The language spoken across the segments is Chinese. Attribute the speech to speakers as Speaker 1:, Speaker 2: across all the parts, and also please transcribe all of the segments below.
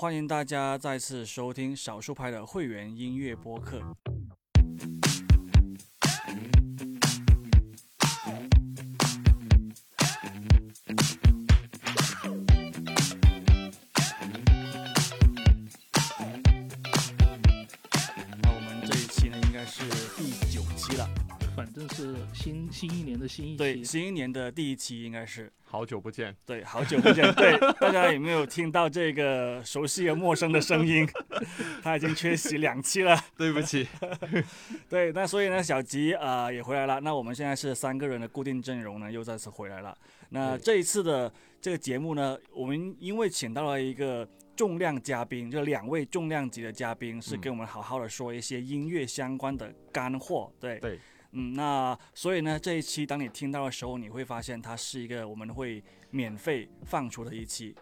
Speaker 1: 欢迎大家再次收听少数派的会员音乐播客。
Speaker 2: 新新一年的新一
Speaker 1: 对，
Speaker 2: 期，
Speaker 1: 新一年的第一期应该是。
Speaker 3: 好久不见，
Speaker 1: 对，好久不见。对，大家有没有听到这个熟悉而陌生的声音？他已经缺席两期了。
Speaker 3: 对不起，
Speaker 1: 对，那所以呢，小吉啊、呃也回来了。那我们现在是三个人的固定阵容呢，又再次回来了。那这一次的这个节目呢，我们因为请到了一个重量嘉宾，就两位重量级的嘉宾，是
Speaker 3: 嗯
Speaker 1: 跟我们好好的说一些音乐相关的干货。对，
Speaker 3: 对，
Speaker 1: 嗯，那所以呢，这一期当你听到的时候，你会发现它是一个我们会免费放出的一期，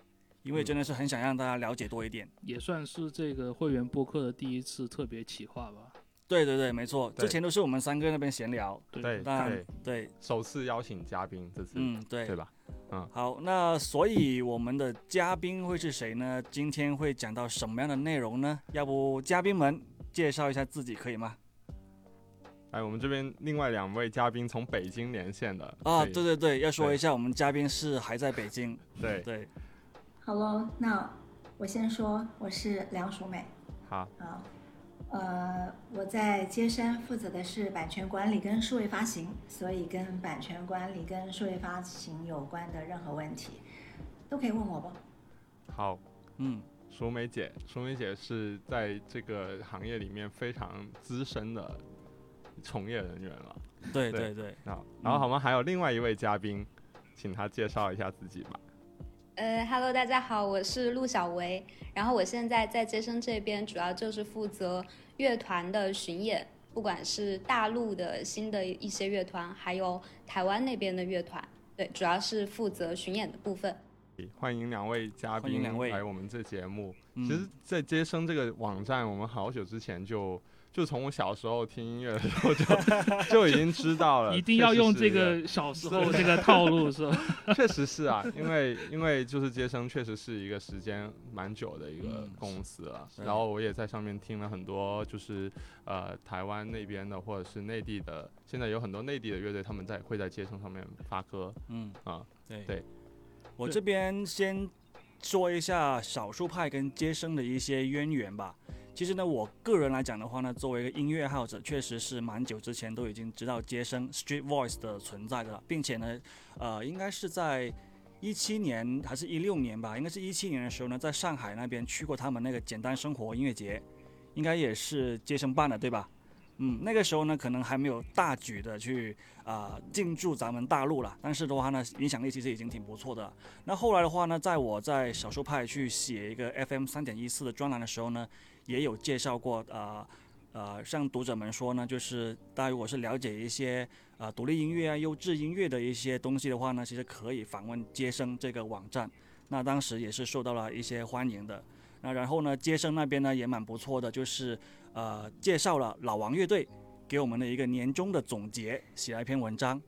Speaker 1: 因为
Speaker 3: 嗯
Speaker 1: 真的是很想让大家了解多一点。
Speaker 2: 也算是这个会员播客的第一次特别企划吧。
Speaker 1: 对对对，没错，之前都是我们三个那边闲聊。
Speaker 2: 对
Speaker 3: 对
Speaker 1: 但
Speaker 3: 对，
Speaker 1: 对，
Speaker 3: 首次邀请嘉宾，这次，
Speaker 1: 嗯，对，
Speaker 3: 对吧？
Speaker 1: 好，那所以我们的嘉宾会是谁呢？今天会讲到什么样的内容呢？要不嘉宾们介绍一下自己可以吗？
Speaker 3: 哎，我们这边另外两位嘉宾从北京连线的
Speaker 1: 啊，对对对，要说一下，我们嘉宾是还在北京。
Speaker 3: 对，
Speaker 1: 对，
Speaker 4: 好喽，那我先说，我是梁淑美
Speaker 3: 好，
Speaker 4: 啊，呃，我在接山负责的是版权管理跟数位发行，所以跟版权管理跟数位发行有关的任何问题都可以问我不。
Speaker 3: 好，
Speaker 1: 嗯，
Speaker 3: 淑梅姐，淑梅姐是在这个行业里面非常资深的从业人员了。对
Speaker 1: 对对对，
Speaker 3: 啊，然后我们还有另外一位嘉宾，请他介绍一下自己吧。
Speaker 5: 呃，Hello，大家好，我是陆小维，然后我现在在接生这边主要就是负责乐团的巡演，不管是大陆的新的一些乐团，还有台湾那边的乐团，对，主要是负责巡演的部分。
Speaker 3: 欢迎两位嘉宾来我们这节目。
Speaker 1: 嗯
Speaker 3: 其实，在接生这个网站，我们好久之前就就从我小时候听音乐的时候就就已经知道了，
Speaker 2: 一定要用这个小时候 这个套路是吧？
Speaker 3: 确实是啊，因为因为就是接生确实是一个时间蛮久的一个
Speaker 1: 嗯
Speaker 3: 公司了，
Speaker 1: 是
Speaker 3: 然后我也在上面听了很多，就是呃台湾那边的或者是内地的，现在有很多内地的乐队他们在会在接生上面发歌
Speaker 1: 嗯，
Speaker 3: 啊，
Speaker 1: 对
Speaker 3: 对。
Speaker 2: 对
Speaker 1: 我这边先说一下少数派跟接生的一些渊源吧。其实呢，我个人来讲的话呢，作为一个音乐爱好者，确实是蛮久之前都已经知道接生 Street Voice 的存在的了，并且呢，呃，应该是在一七年还是一六年吧，应该是一七年的时候呢，在上海那边去过他们那个简单生活音乐节，应该也是接生办的，对吧？嗯，那个时候呢，可能还没有大举的去啊、进驻咱们大陆了，但是的话呢，影响力其实已经挺不错的。那后来的话呢，在我在少数派去写一个 FM 三点一四的专栏的时候呢，也有介绍过，呃呃，向读者们说呢，就是大家如果是了解一些呃独立音乐啊、优质音乐的一些东西的话呢，其实可以访问接生这个网站。那当时也是受到了一些欢迎的。那然后呢，接生那边呢也蛮不错的，就是呃介绍了老王乐队给我们的一个年终的总结，写了一篇文章，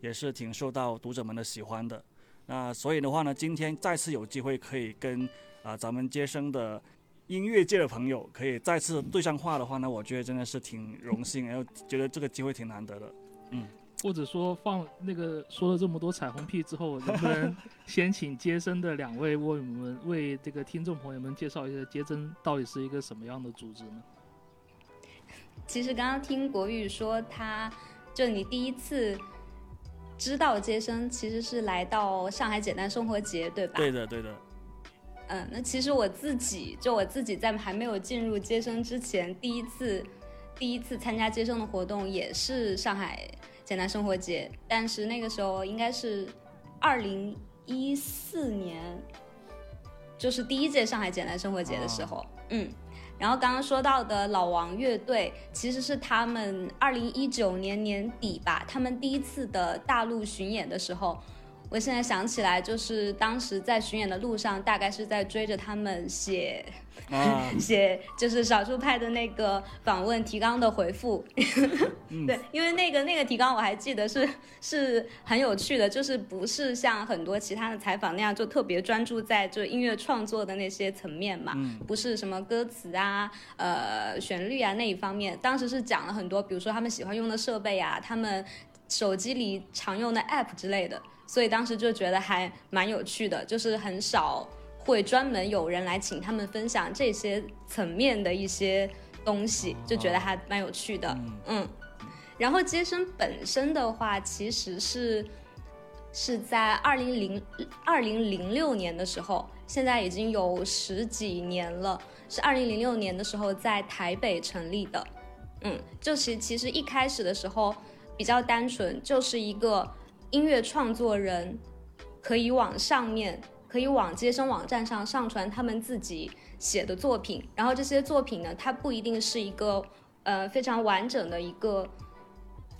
Speaker 1: 也是挺受到读者们的喜欢的。那所以的话呢，今天再次有机会可以跟啊、咱们接生的音乐界的朋友可以再次对上话的话呢，我觉得真的是挺荣幸，然后觉得这个机会挺难得的。
Speaker 2: 嗯或者说放那个说了这么多彩虹屁之后，能不能先请接生的两位为我们为这个听众朋友们介绍一下接生到底是一个什么样的组织呢？
Speaker 5: 其实刚刚听国语说他，就你第一次知道接生，其实是来到上海简单生活节，对吧？
Speaker 1: 对的，对的，
Speaker 5: 嗯，那其实我自己就我自己在还没有进入接生之前，第一次第一次参加接生的活动也是上海简单生活节，但是那个时候应该是二零一四年，就是第一届上海简单生活节的时候，嗯。然后刚刚说到的老王乐队，其实是他们二零一九年年底吧，他们第一次的大陆巡演的时候，我现在想起来，就是当时在巡演的路上，大概是在追着他们写
Speaker 1: 啊，
Speaker 5: 写，就是少数派的那个访问提纲的回复。
Speaker 1: 嗯
Speaker 5: 对，因为那个那个提纲我还记得是是很有趣的，就是不是像很多其他的采访那样就特别专注在就音乐创作的那些层面嘛，
Speaker 1: 嗯
Speaker 5: 不是什么歌词啊、呃旋律啊那一方面。当时是讲了很多，比如说他们喜欢用的设备啊，他们手机里常用的 app 之类的，所以当时就觉得还蛮有趣的，就是很少会专门有人来请他们分享这些层面的一些东西，就觉得还蛮有趣的。
Speaker 1: 嗯
Speaker 5: 嗯，然后接生本身的话，其实是是在二零零二零零六年的时候，现在已经有十几年了，是二零零六年的时候在台北成立的。嗯，就是其实一开始的时候比较单纯，就是一个音乐创作人可以往上面，可以往接生网站上上传他们自己写的作品，然后这些作品呢，它不一定是一个呃非常完整的一个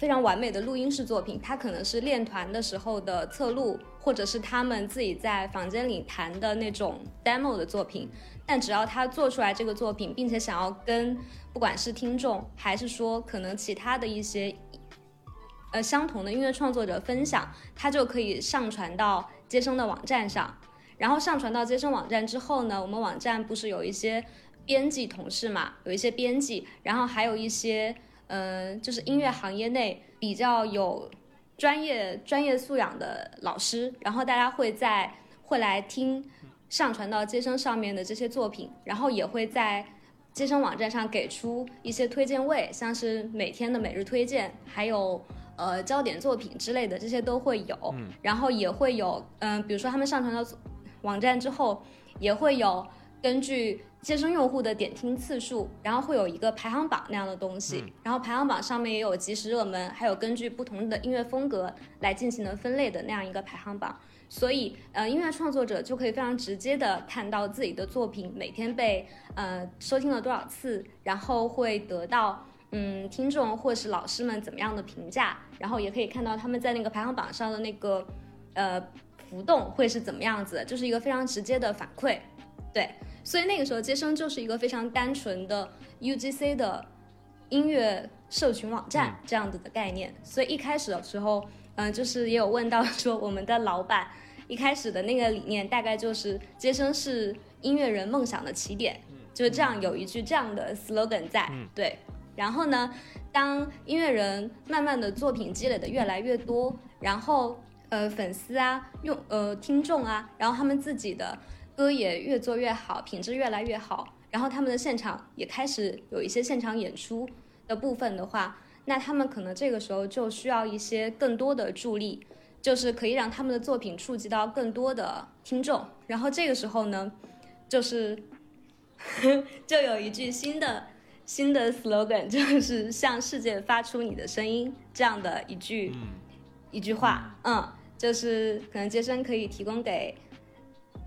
Speaker 5: 非常完美的录音室作品，它可能是练团的时候的侧录，或者是他们自己在房间里弹的那种 demo 的作品。但只要他做出来这个作品，并且想要跟不管是听众，还是说可能其他的一些呃相同的音乐创作者分享，它就可以上传到接生的网站上。然后上传到接生网站之后呢，我们网站不是有一些编辑同事嘛，有一些编辑，然后还有一些嗯、呃就是音乐行业内比较有专业专业素养的老师，然后大家会在会来听上传到接生上面的这些作品，然后也会在接生网站上给出一些推荐位，像是每天的每日推荐，还有呃焦点作品之类的，这些都会有。然后也会有嗯、比如说他们上传到网站之后，也会有根据接生用户的点听次数，然后会有一个排行榜那样的东西。然后排行榜上面也有即时热门，还有根据不同的音乐风格来进行的分类的那样一个排行榜。所以，呃，音乐创作者就可以非常直接的看到自己的作品每天被呃收听了多少次，然后会得到嗯听众或是老师们怎么样的评价，然后也可以看到他们在那个排行榜上的那个呃浮动会是怎么样子，就是一个非常直接的反馈。对，所以那个时候接生就是一个非常单纯的 UGC 的音乐社群网站这样子的概念。所以一开始的时候，嗯、就是也有问到说我们的老板一开始的那个理念大概就是接生是音乐人梦想的起点，就是这样有一句这样的 slogan 在。对，然后呢，当音乐人慢慢的作品积累的越来越多，然后呃粉丝啊、用呃听众啊，然后他们自己的歌也越做越好，品质越来越好，然后他们的现场也开始有一些现场演出的部分的话，那他们可能这个时候就需要一些更多的助力，就是可以让他们的作品触及到更多的听众。然后这个时候呢，就是 就有一句新的新的 slogan，就是向世界发出你的声音这样的一句、一句话，嗯，就是可能接生可以提供给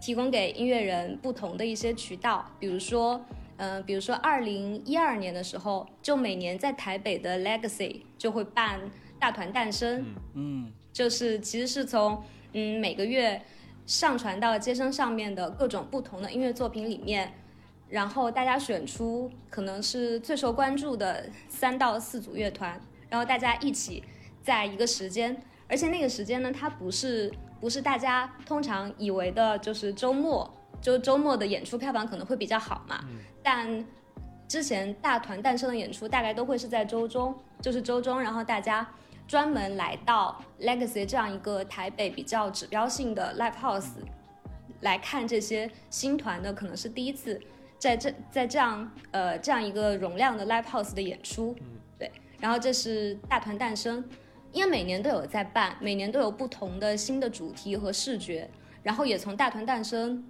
Speaker 5: 提供给音乐人不同的一些渠道，比如说。嗯、比如说，二零一二年的时候，就每年在台北的 Legacy 就会办大团诞生，
Speaker 1: 嗯。
Speaker 5: 就是其实是从嗯每个月上传到接生上面的各种不同的音乐作品里面，然后大家选出可能是最受关注的三到四组乐团，然后大家一起在一个时间，而且那个时间呢，它不是不是大家通常以为的，就是周末，就周末的演出票房可能会比较好嘛，但之前大团诞生的演出大概都会是在周中，就是周中，然后大家专门来到 Legacy 这样一个台北比较指标性的 live house 来看这些新团的，可能是第一次在这在这样呃这样一个容量的 live house 的演出，对，然后这是大团诞生，因为每年都有在办，每年都有不同的新的主题和视觉，然后也从大团诞生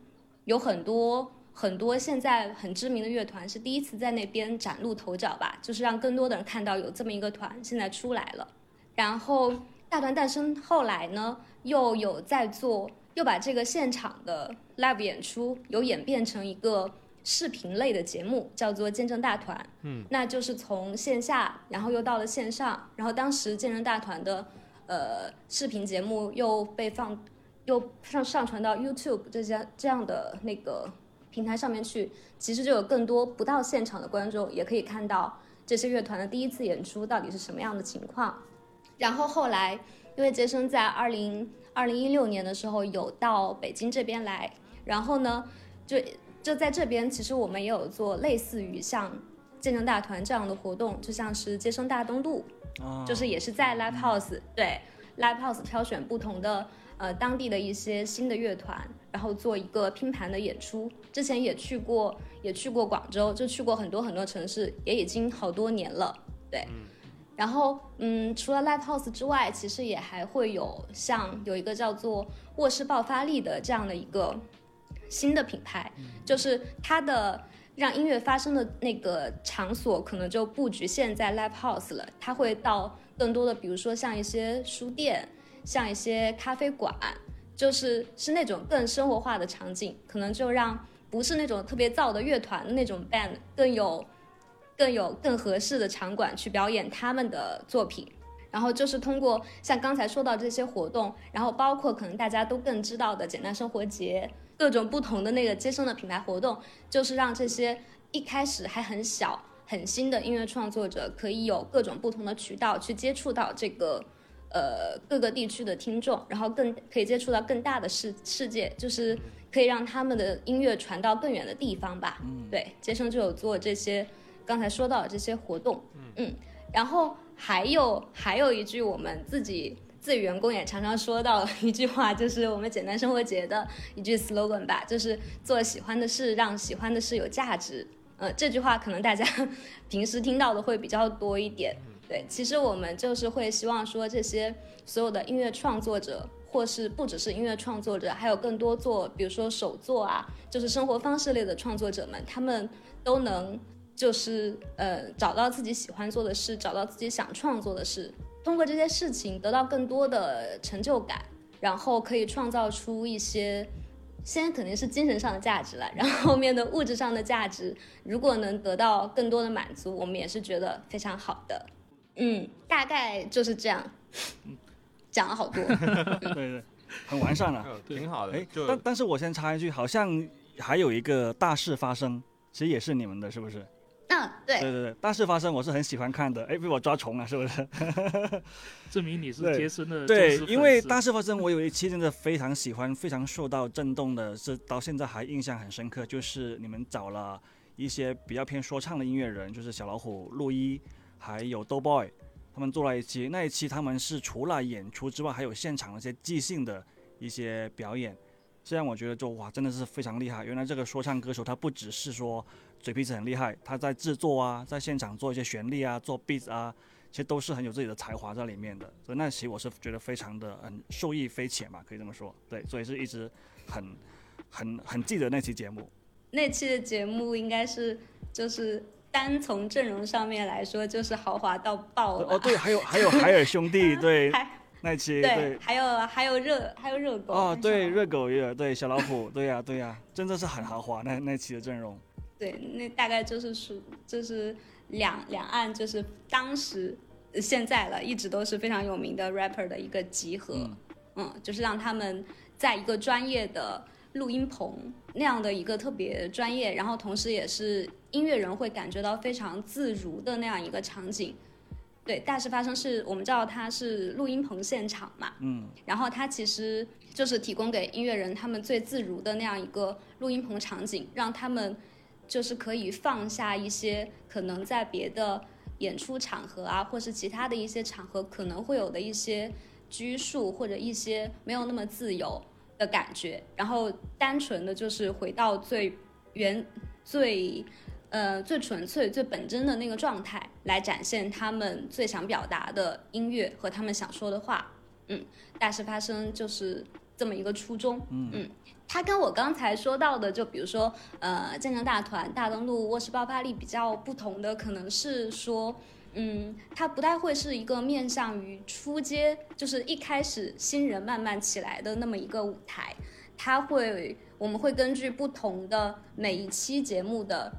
Speaker 5: 有很多。很多现在很知名的乐团是第一次在那边崭露头角吧，就是让更多的人看到有这么一个团现在出来了。然后大团诞生后来呢，又有在做，又把这个现场的 live 演出有演变成一个视频类的节目，叫做见证大团。嗯，那就是从线下，然后又到了线上，然后当时见证大团的呃视频节目又被放又上上传到 YouTube 这些这样的那个平台上面去，其实就有更多不到现场的观众也可以看到这些乐团的第一次演出到底是什么样的情况。然后后来，因为杰森在二零二零一六年的时候有到北京这边来，然后呢，就就在这边，其实我们也有做类似于像见证大团这样的活动，就像是接生大东路，
Speaker 1: 啊，
Speaker 5: 就是也是在 live house 对 live house 挑选不同的呃当地的一些新的乐团，然后做一个拼盘的演出。之前也去过，也去过广州，就去过很多很多城市，也已经好多年了。对，然后嗯，除了 live house 之外，其实也还会有像有一个叫做卧室爆发力的这样的一个新的品牌，就是它的让音乐发生的那个场所可能就不局限在 live house 了，它会到更多的，比如说像一些书店，像一些咖啡馆，就是是那种更生活化的场景，可能就让不是那种特别燥的乐团的那种 band 更有更有更合适的场馆去表演他们的作品。然后就是通过像刚才说到这些活动，然后包括可能大家都更知道的简单生活节，各种不同的那个接生的品牌活动，就是让这些一开始还很小、很新的音乐创作者，可以有各种不同的渠道去接触到这个呃各个地区的听众，然后更可以接触到更大的世世界，就是可以让他们的音乐传到更远的地方吧。
Speaker 1: 嗯，
Speaker 5: 对，接生就有做这些刚才说到的这些活动，嗯，然后还有还有一句我们自己自己员工也常常说到一句话，就是我们简单生活节的一句 slogan 吧，就是做喜欢的事，让喜欢的事有价值。呃，这句话可能大家平时听到的会比较多一点。对，其实我们就是会希望说，这些所有的音乐创作者，或是不只是音乐创作者，还有更多做，比如说手作啊，就是生活方式类的创作者们，他们都能就是呃找到自己喜欢做的事，找到自己想创作的事，通过这些事情得到更多的成就感，然后可以创造出一些。先肯定是精神上的价值了，然后后面的物质上的价值，如果能得到更多的满足，我们也是觉得非常好的。嗯，大概就是这样。讲了好多，
Speaker 1: 对对，很完善了。
Speaker 3: 呃挺好的
Speaker 1: 哎，，
Speaker 3: 就
Speaker 1: 但但是我先插一句，好像还有一个大事发生，其实也是你们的，是不是？
Speaker 5: 嗯，对，
Speaker 1: 对对对，大事发生我是很喜欢看的，哎，被我抓虫了，是不是？
Speaker 2: 证明你是杰森的
Speaker 1: 对因为大事发生，我有一期真的非常喜欢，非常受到震动的，是到现在还印象很深刻，就是你们找了一些比较偏说唱的音乐人，就是小老虎、陆一，还有 Do Boy，他们做了一期，那一期他们是除了演出之外，还有现场的一些即兴的一些表演，这样我觉得就哇，真的是非常厉害。原来这个说唱歌手他不只是说嘴皮子很厉害，他在制作啊，在现场做一些旋律啊，做 beat 啊，其实都是很有自己的才华在里面的。所以那期我是觉得非常的很受益匪浅嘛，可以这么说。对，所以是一直很很很记得那期节目。
Speaker 5: 那期的节目应该是就是单从阵容上面来说，就是豪华到爆了。
Speaker 1: 哦，对，还有还有海尔兄弟，对那期
Speaker 5: 对，
Speaker 1: 对。
Speaker 5: 还有还有热还有热狗
Speaker 1: 哦，对，
Speaker 5: 热
Speaker 1: 热狗也有，对，小老虎，对呀、对呀、真的是很豪华那那期的阵容。
Speaker 5: 对，那大概就是属就是两两岸就是当时呃现在了，一直都是非常有名的 rapper 的一个集合。
Speaker 1: 嗯
Speaker 5: 嗯，就是让他们在一个专业的录音棚那样的一个特别专业，然后同时也是音乐人会感觉到非常自如的那样一个场景。对，大事发生是我们知道它是录音棚现场嘛，
Speaker 1: 嗯，
Speaker 5: 然后它其实就是提供给音乐人他们最自如的那样一个录音棚场景，让他们就是可以放下一些可能在别的演出场合啊，或是其他的一些场合可能会有的一些拘束或者一些没有那么自由的感觉，然后单纯的就是回到最原最。呃，最纯粹、最本真的那个状态，来展现他们最想表达的音乐和他们想说的话。嗯，大事发生就是这么一个初衷。
Speaker 1: 嗯
Speaker 5: 它跟我刚才说到的，就比如说呃，建成大团、大登陆、卧室爆发力比较不同的，可能是说，嗯，它不太会是一个面向于初阶，就是一开始新人慢慢起来的那么一个舞台。它会，我们会根据不同的每一期节目的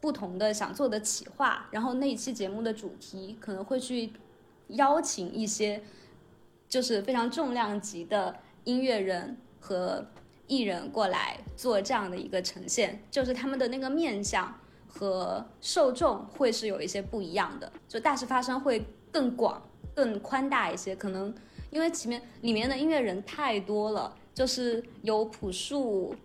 Speaker 5: 不同的想做的企划，然后那一期节目的主题可能会去邀请一些就是非常重量级的音乐人和艺人过来做这样的一个呈现，就是他们的那个面相和受众会是有一些不一样的，就大事发生会更广、更宽大一些。可能因为前面里面的音乐人太多了，就是有朴树、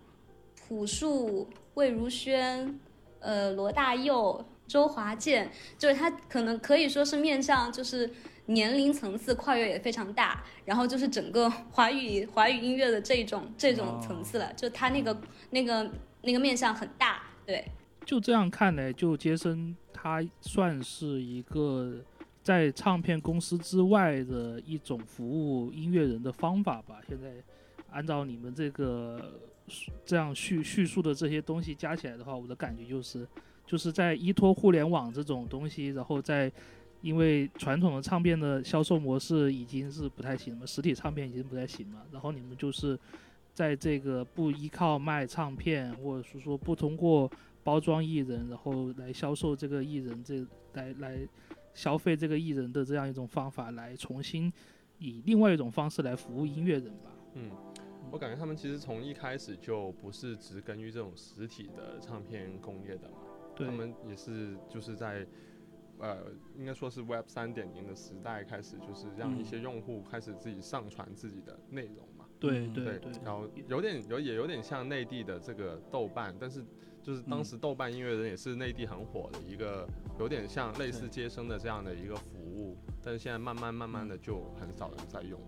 Speaker 5: 朴树、魏如萱、呃罗大佑、周华健，就是他可能可以说是面向就是。年龄层次跨越也非常大，然后就是整个华语 华语音乐的这种这种层次了，就他那个那个那个面向很大，对。
Speaker 2: 就这样看来，就杰森他算是一个在唱片公司之外的一种服务音乐人的方法吧。现在按照你们这个这样叙叙述的这些东西加起来的话，我的感觉就是，就是在依托互联网这种东西，然后在。因为传统的唱片的销售模式已经是不太行了，实体唱片已经不太行了。然后你们就是在这个不依靠卖唱片，或者是说不通过包装艺人，然后来销售这个艺人，这来来消费这个艺人的这样一种方法，来重新以另外一种方式来服务音乐人吧。
Speaker 3: 嗯，我感觉他们其实从一开始就不是植根于这种实体的唱片工业的嘛，他们也是就是在。呃，应该说是 Web 三点零的时代开始，就是让一些用户开始自己上传自己的内容嘛。
Speaker 2: 对对
Speaker 3: 对。然后有点有也有点像内地的这个豆瓣，但是就是当时豆瓣音乐人也是内地很火的一个，有点像类似接生的这样的一个服务，但是现在慢慢慢慢的就很少人在用。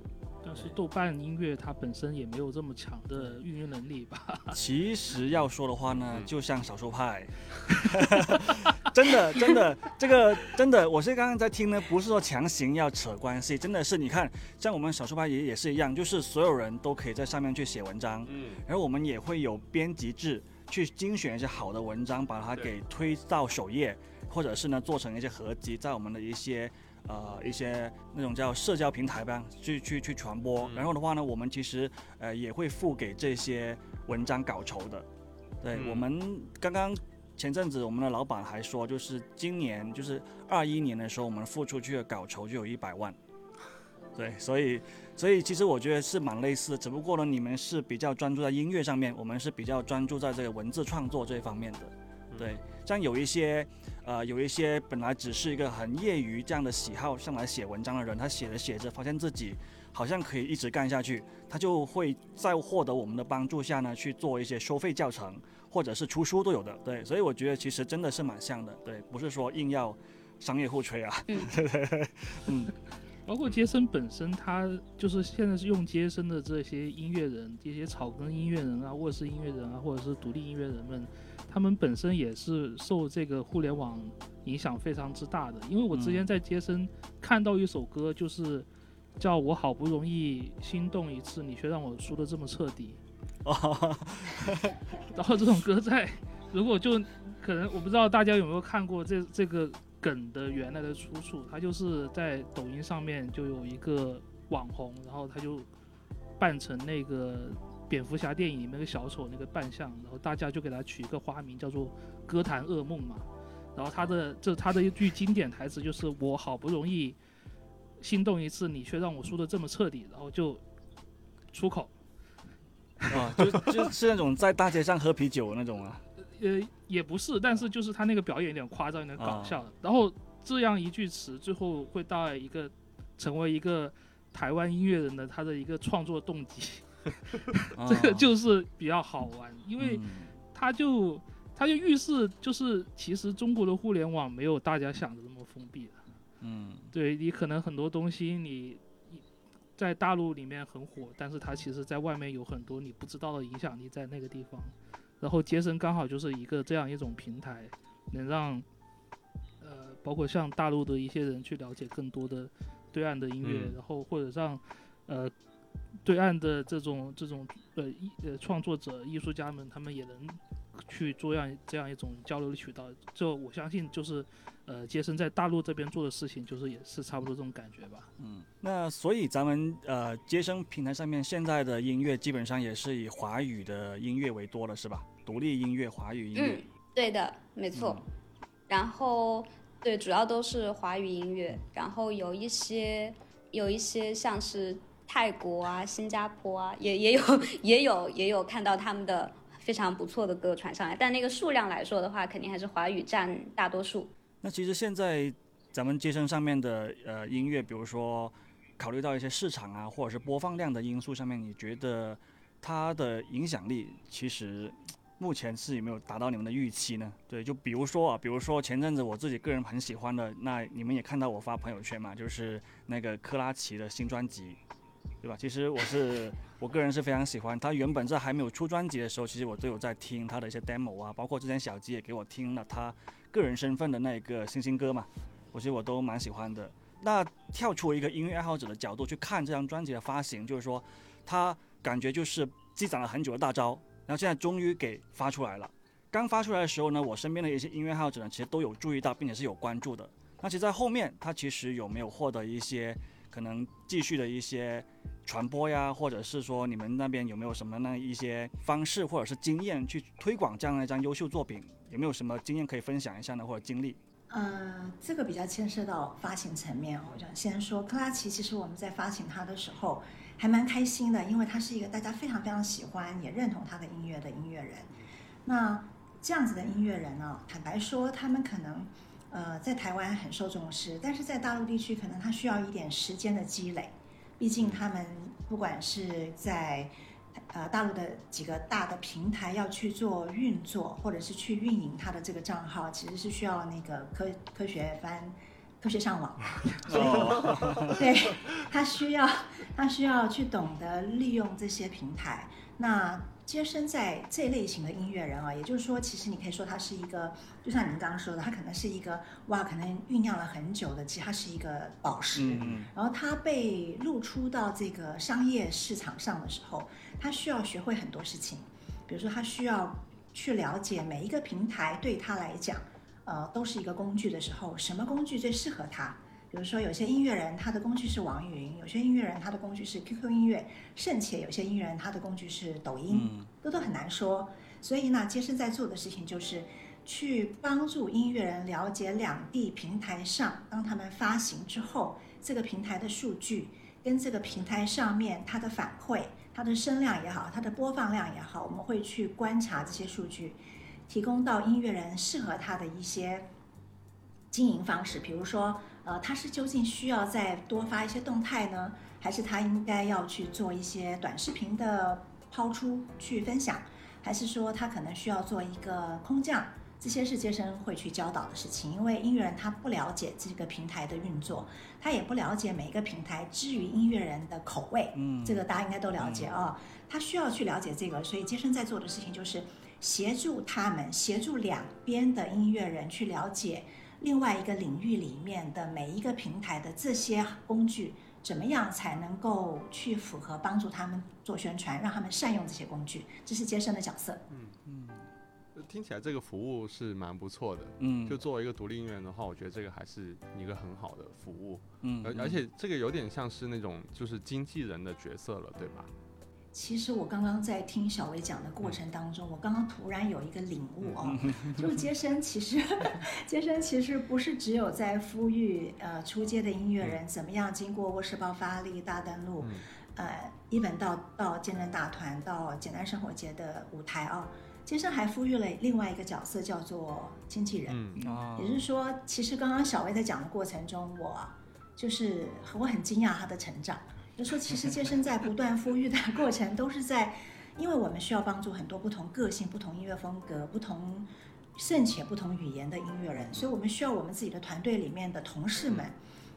Speaker 2: 但是豆瓣音乐它本身也没有这么强的运营能力吧？
Speaker 1: 其实要说的话呢，就像少数派，真的真的这个真的，我是刚刚在听呢，不是说强行要扯关系，真的是你看，像我们少数派也也是一样，就是所有人都可以在上面去写文章，嗯，然后我们也会有编辑制去精选一些好的文章，把它给推到首页，或者是呢做成一些合集，在我们的一些。呃，一些那种叫社交平台吧，去去去传播。然后的话呢，我们其实呃也会付给这些文章稿酬的。对我们刚刚前阵子我们的老板还说，就是今年就是二一年的时候，我们付出去的稿酬就有一百万。对，所以所以其实我觉得是蛮类似，只不过呢，你们是比较专注在音乐上面，我们是比较专注在这个文字创作这方面的。对，像有一些。呃，有一些本来只是一个很业余这样的喜好上来写文章的人，他写着写着，发现自己好像可以一直干下去，他就会在获得我们的帮助下呢，去做一些收费教程，或者是出书都有的。对，所以我觉得其实真的是蛮像的。对，不是说硬要商业互吹啊。嗯，对对对，嗯。
Speaker 2: 包括杰森本身，他就是现在是用杰森的这些音乐人，这些草根音乐人啊，卧室音乐人啊，或者是独立音乐人们。他们本身也是受这个互联网影响非常之大的，因为我之前在杰森看到一首歌，就是叫我好不容易心动一次，你却让我输得这么彻底。然后这种歌在，如果就可能我不知道大家有没有看过这这个梗的原来的出处，他就是在抖音上面就有一个网红，然后他就扮成那个。蝙蝠侠电影里面那个小丑那个扮相，然后大家就给他取一个花名叫做“歌坛噩梦”嘛。然后他的这他的一句经典台词就是“我好不容易心动一次，你却让我输的这么彻底”，然后就出口。
Speaker 1: 啊，就就是那种在大街上喝啤酒那种啊。
Speaker 2: 呃，也不是，但是就是他那个表演有点夸张，有点搞笑。然后这样一句词，最后会带来一个成为一个台湾音乐人的他的一个创作动机。这个就是比较好玩，因为他就他就预示，就是其实中国的互联网没有大家想的那么封闭的。
Speaker 1: 嗯，
Speaker 2: 对你可能很多东西你在大陆里面很火，但是它其实在外面有很多你不知道的影响力在那个地方。然后杰森刚好就是一个这样一种平台，能让呃包括像大陆的一些人去了解更多的对岸的音乐，然后或者让呃。对岸的这种这种呃艺呃创作者艺术家们，他们也能去做样这样一种交流的渠道。就我相信就是呃杰森在大陆这边做的事情，就是也是差不多这种感觉吧。
Speaker 1: 嗯，那所以咱们呃杰森平台上面现在的音乐基本上也是以华语的音乐为多了，是吧？独立音乐、华语音乐。
Speaker 5: 嗯，对的，没错。然后对，主要都是华语音乐，然后有一些有一些像是。泰国啊、新加坡啊，也也有 也有也有看到他们的非常不错的歌传上来，但那个数量来说的话，肯定还是华语占大多数。
Speaker 1: 那其实现在咱们街声上面的呃音乐，比如说考虑到一些市场啊，或者是播放量的因素上面，你觉得它的影响力其实？目前是有没有达到你们的预期呢？对，就比如说啊，比如说前阵子我自己个人很喜欢的，那你们也看到我发朋友圈嘛，就是那个克拉奇的新专辑，对吧？其实我是我个人是非常喜欢他。原本在还没有出专辑的时候，其实我都有在听他的一些 demo 啊，包括之前小吉也给我听了他个人身份的那个星星歌嘛，我觉得我都蛮喜欢的。那跳出一个音乐爱好者的角度去看这张专辑的发行，就是说他感觉就是积攒了很久的大招。然后现在终于给发出来了。刚发出来的时候呢，我身边的一些音乐爱好者呢，其实都有注意到，并且是有关注的。那其实，在后面他其实有没有获得一些可能继续的一些传播呀，或者是说你们那边有没有什么那一些方式或者是经验去推广这样一张优秀作品？有没有什么经验可以分享一下呢，或者经历？
Speaker 4: 呃，这个比较牵涉到发行层面。我想先说克拉奇，其实我们在发行它的时候。还蛮开心的，因为他是一个大家非常非常喜欢也认同他的音乐的音乐人。那这样子的音乐人呢，坦白说，他们可能呃在台湾很受重视，但是在大陆地区可能他需要一点时间的积累。毕竟他们不管是在呃大陆的几个大的平台要去做运作，或者是去运营他的这个账号，其实是需要那个科科学翻。科学上网 对他需要，他需要去懂得利用这些平台。那接生在这类型的音乐人啊，也就是说，其实你可以说他是一个，就像您刚刚说的，他可能是一个哇，可能酝酿了很久的，其实他是一个宝石。嗯然后他被露出到这个商业市场上的时候，他需要学会很多事情，比如说他需要去了解每一个平台对他来讲。呃，都是一个工具的时候，什么工具最适合他？比如说，有些音乐人他的工具是网易云，有些音乐人他的工具是 QQ 音乐，甚且有些音乐人他的工具是抖音，都都很难说。所以呢，杰森在做的事情就是去帮助音乐人了解两地平台上，当他们发行之后，这个平台的数据跟这个平台上面它的反馈，它的声量也好，它的播放量也好，我们会去观察这些数据。提供到音乐人适合他的一些经营方式，比如说，呃，他是究竟需要再多发一些动态呢，还是他应该要去做一些短视频的抛出去分享，还是说他可能需要做一个空降？这些是杰森会去教导的事情，因为音乐人他不了解这个平台的运作，他也不了解每一个平台之于音乐人的口味，嗯，这个大家应该都了解啊，他需要去了解这个，所以杰森在做的事情就是。协助他们，协助两边的音乐人去了解另外一个领域里面的每一个平台的这些工具，怎么样才能够去符合帮助他们做宣传，让他们善用这些工具，这是接生的角色。
Speaker 3: 嗯嗯，听起来这个服务是蛮不错的。嗯，就作为一个独立音乐人的话，我觉得这个还是一个很好的服务。嗯，而而且这个有点像是那种就是经纪人的角色了，对吧？
Speaker 4: 其实我刚刚在听小薇讲的过程当中，我刚刚突然有一个领悟哦，就是接生其实，接生其实不是只有在呼吁呃出街的音乐人怎么样经过卧室爆发力大登陆，呃一本到到见证大团到简单生活节的舞台啊，接生还呼吁了另外一个角色叫做经纪人，也就是说，其实刚刚小薇在讲的过程中，我就是我很惊讶他的成长。就说其实健身在不断富裕的过程，都是在，因为我们需要帮助很多不同个性、不同音乐风格、不同甚且不同语言的音乐人，所以我们需要我们自己的团队里面的同事们，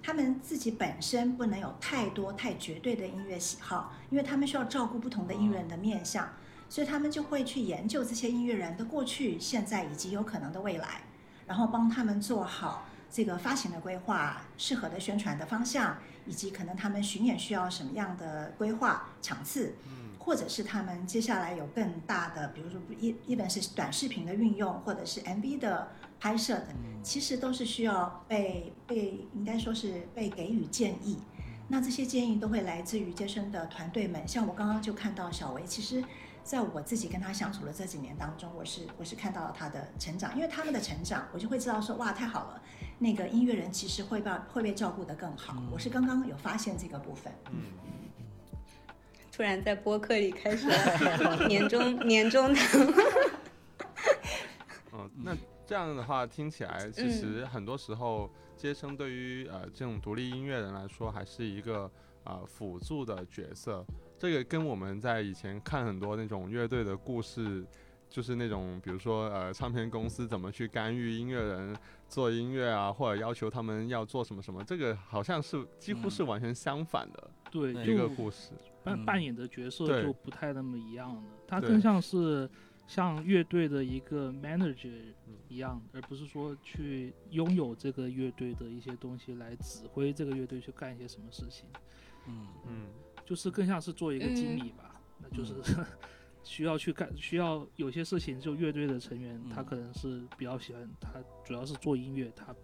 Speaker 4: 他们自己本身不能有太多太绝对的音乐喜好，因为他们需要照顾不同的音乐人的面相，所以他们就会去研究这些音乐人的过去、现在以及有可能的未来，然后帮他们做好这个发行的规划、适合的宣传的方向。以及可能他们巡演需要什么样的规划场次，或者是他们接下来有更大的，比如说一一本是短视频的运用，或者是 MV 的拍摄的，其实都是需要被被应该说是被给予建议。那这些建议都会来自于接生的团队们，像我刚刚就看到小维，其实在我自己跟他相处的这几年当中，我是我是看到了他的成长，因为他们的成长，我就会知道说哇太好了。那个音乐人其实会被会被照顾得更好，我是刚刚有发现这个部分。嗯，
Speaker 5: 突然在播客里开始 年终年终谈。
Speaker 3: 嗯，那这样的话听起来，其实很多时候接生对于呃这种独立音乐人来说，还是一个呃辅助的角色。这个跟我们在以前看很多那种乐队的故事，就是那种比如说呃唱片公司怎么去干预音乐人做音乐啊，或者要求他们要做什么什么，这个好像是几乎是完全相反的，
Speaker 2: 对
Speaker 3: 一个故事，
Speaker 2: 扮扮演的角色就不太那么一样了，他更像是像乐队的一个 manager 一样，而不是说去拥有这个乐队的一些东西来指挥这个乐队去干一些什么事情，
Speaker 1: 嗯。
Speaker 3: 嗯。
Speaker 2: 就是更像是做一个经理吧，那就是 需要去干，需要有些事情，就乐队的成员他可能是比较喜欢，他主要是做音乐，他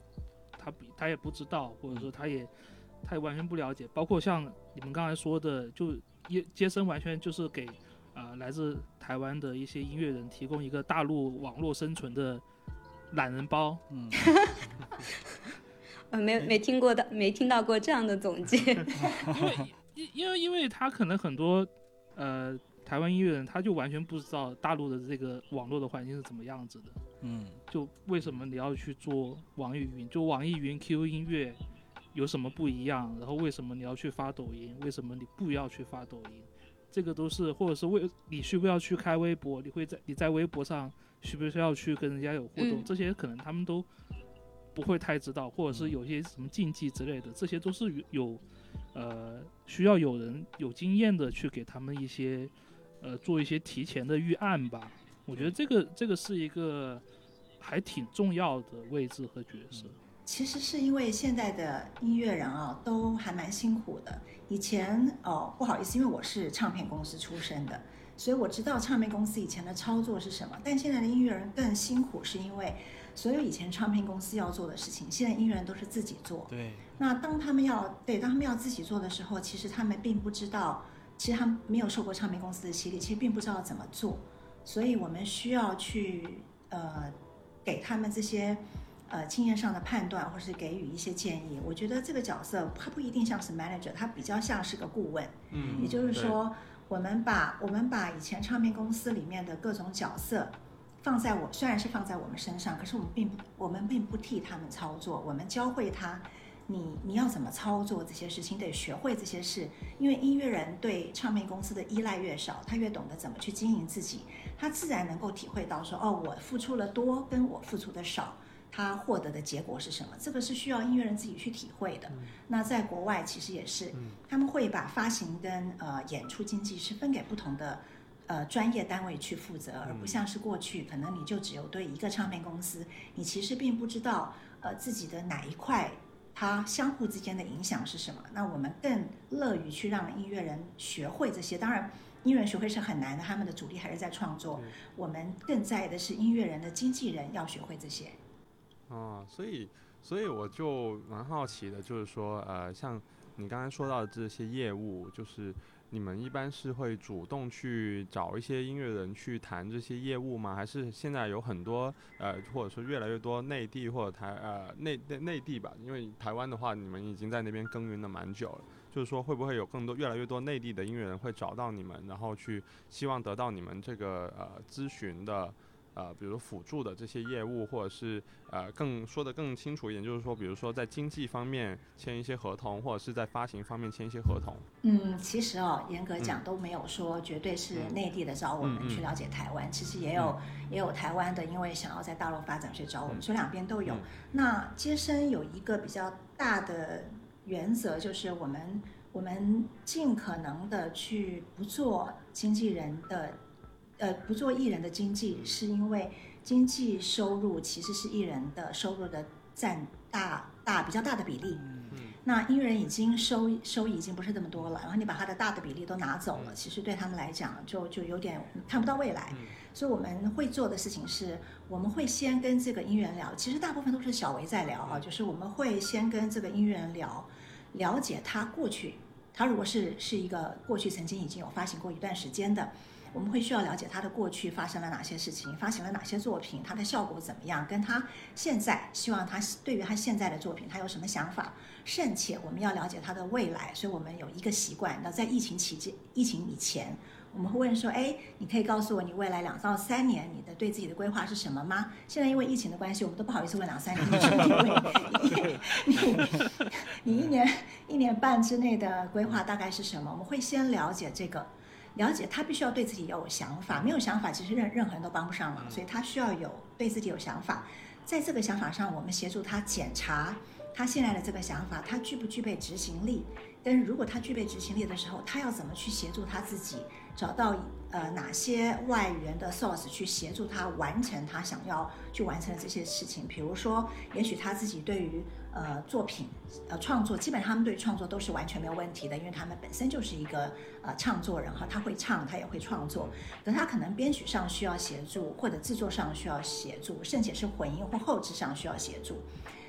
Speaker 2: 他比他也不知道，或者说他也他也完全不了解，包括像你们刚才说的，就接接生完全就是给啊来自台湾的一些音乐人提供一个大陆网络生存的懒人包，
Speaker 1: 嗯，
Speaker 5: 呃没没听过的没听到过这样的总结，
Speaker 2: 因为。因因为因为他可能很多，呃，台湾音乐人他就完全不知道大陆的这个网络的环境是怎么样子的，
Speaker 1: 嗯，
Speaker 2: 就为什么你要去做网易云？就网易云 QQ 音乐有什么不一样？然后为什么你要去发抖音？为什么你不要去发抖音？这个都是，或者是为你需不需要去开微博？你会在你在微博上需不需要去跟人家有互动？这些可能他们都不会太知道，或者是有些什么禁忌之类的，这些都是有。呃，需要有人有经验的去给他们一些，呃，做一些提前的预案吧。我觉得这个这个是一个还挺重要的位置和角色。
Speaker 4: 其实是因为现在的音乐人啊，都还蛮辛苦的。以前哦，不好意思，因为我是唱片公司出身的，所以我知道唱片公司以前的操作是什么。但现在的音乐人更辛苦，是因为。所有以前唱片公司要做的事情，现在音乐人都是自己做。
Speaker 1: 对。
Speaker 4: 那当他们要对当他们要自己做的时候，其实他们并不知道，其实他们没有受过唱片公司的洗礼，其实并不知道怎么做。所以我们需要去呃给他们这些呃经验上的判断，或是给予一些建议。我觉得这个角色他不一定像是 manager，他比较像是个顾问。
Speaker 3: 嗯。
Speaker 4: 也就是说，我们把我们把以前唱片公司里面的各种角色。放在我虽然是放在我们身上，可是我们并不我们并不替他们操作，我们教会他，你你要怎么操作这些事情，得学会这些事。因为音乐人对唱片公司的依赖越少，他越懂得怎么去经营自己，他自然能够体会到说，哦，我付出了多，跟我付出的少，他获得的结果是什么？这个是需要音乐人自己去体会的。那在国外其实也是，他们会把发行跟呃演出经济是分给不同的。呃，专业单位去负责，而不像是过去，可能你就只有对一个唱片公司，你其实并不知道，呃，自己的哪一块它相互之间的影响是什么。那我们更乐于去让音乐人学会这些。当然，音乐人学会是很难的，他们的主力还是在创作。我们更在意的是音乐人的经纪人要学会这些。
Speaker 3: 哦，所以，所以我就蛮好奇的，就是说，呃，像你刚才说到的这些业务，就是。你们一般是会主动去找一些音乐人去谈这些业务吗？还是现在有很多呃，或者说越来越多内地或者台呃内内内地吧？因为台湾的话，你们已经在那边耕耘了蛮久了，就是说会不会有更多越来越多内地的音乐人会找到你们，然后去希望得到你们这个呃咨询的？呃，比如辅助的这些业务，或者是呃，更说的更清楚一点，就是说，比如说在经济方面签一些合同，或者是在发行方面签一些合同。
Speaker 4: 嗯，其实哦，严格讲都没有说绝对是内地的找我们去了解台湾，其实也有也有台湾的，因为想要在大陆发展去找我们，所以两边都有。那接生有一个比较大的原则，就是我们我们尽可能的去不做经纪人的。呃，不做艺人的经济，是因为经济收入其实是艺人的收入的占大大比较大的比例。那音乐人已经收收益已经不是这么多了，然后你把他的大的比例都拿走了，其实对他们来讲就就有点看不到未来。所以我们会做的事情是，我们会先跟这个音乐人聊，其实大部分都是小维在聊啊，就是我们会先跟这个音乐人聊，了解他过去，他如果是是一个过去曾经已经有发行过一段时间的。我们会需要了解他的过去发生了哪些事情，发行了哪些作品，他的效果怎么样，跟他现在希望他对于他现在的作品他有什么想法，甚且我们要了解他的未来。所以我们有一个习惯，那在疫情期间、疫情以前。我们会问说，哎，你可以告诉我你未来两到三年你的对自己的规划是什么吗？现在因为疫情的关系，我们都不好意思问两三年，你你你一年一年半之内的规划大概是什么？我们会先了解这个，了解他必须要对自己有想法，没有想法其实任任何人都帮不上忙，所以他需要有对自己有想法，在这个想法上，我们协助他检查他现在的这个想法，他具不具备执行力？但是如果他具备执行力的时候，他要怎么去协助他自己？找到呃哪些外援的 source 去协助他完成他想要去完成的这些事情，比如说，也许他自己对于呃作品呃创作，基本上他们对创作都是完全没有问题的，因为他们本身就是一个呃唱作人哈，他会唱，他也会创作，可他可能编曲上需要协助，或者制作上需要协助，甚至是混音或后置上需要协助。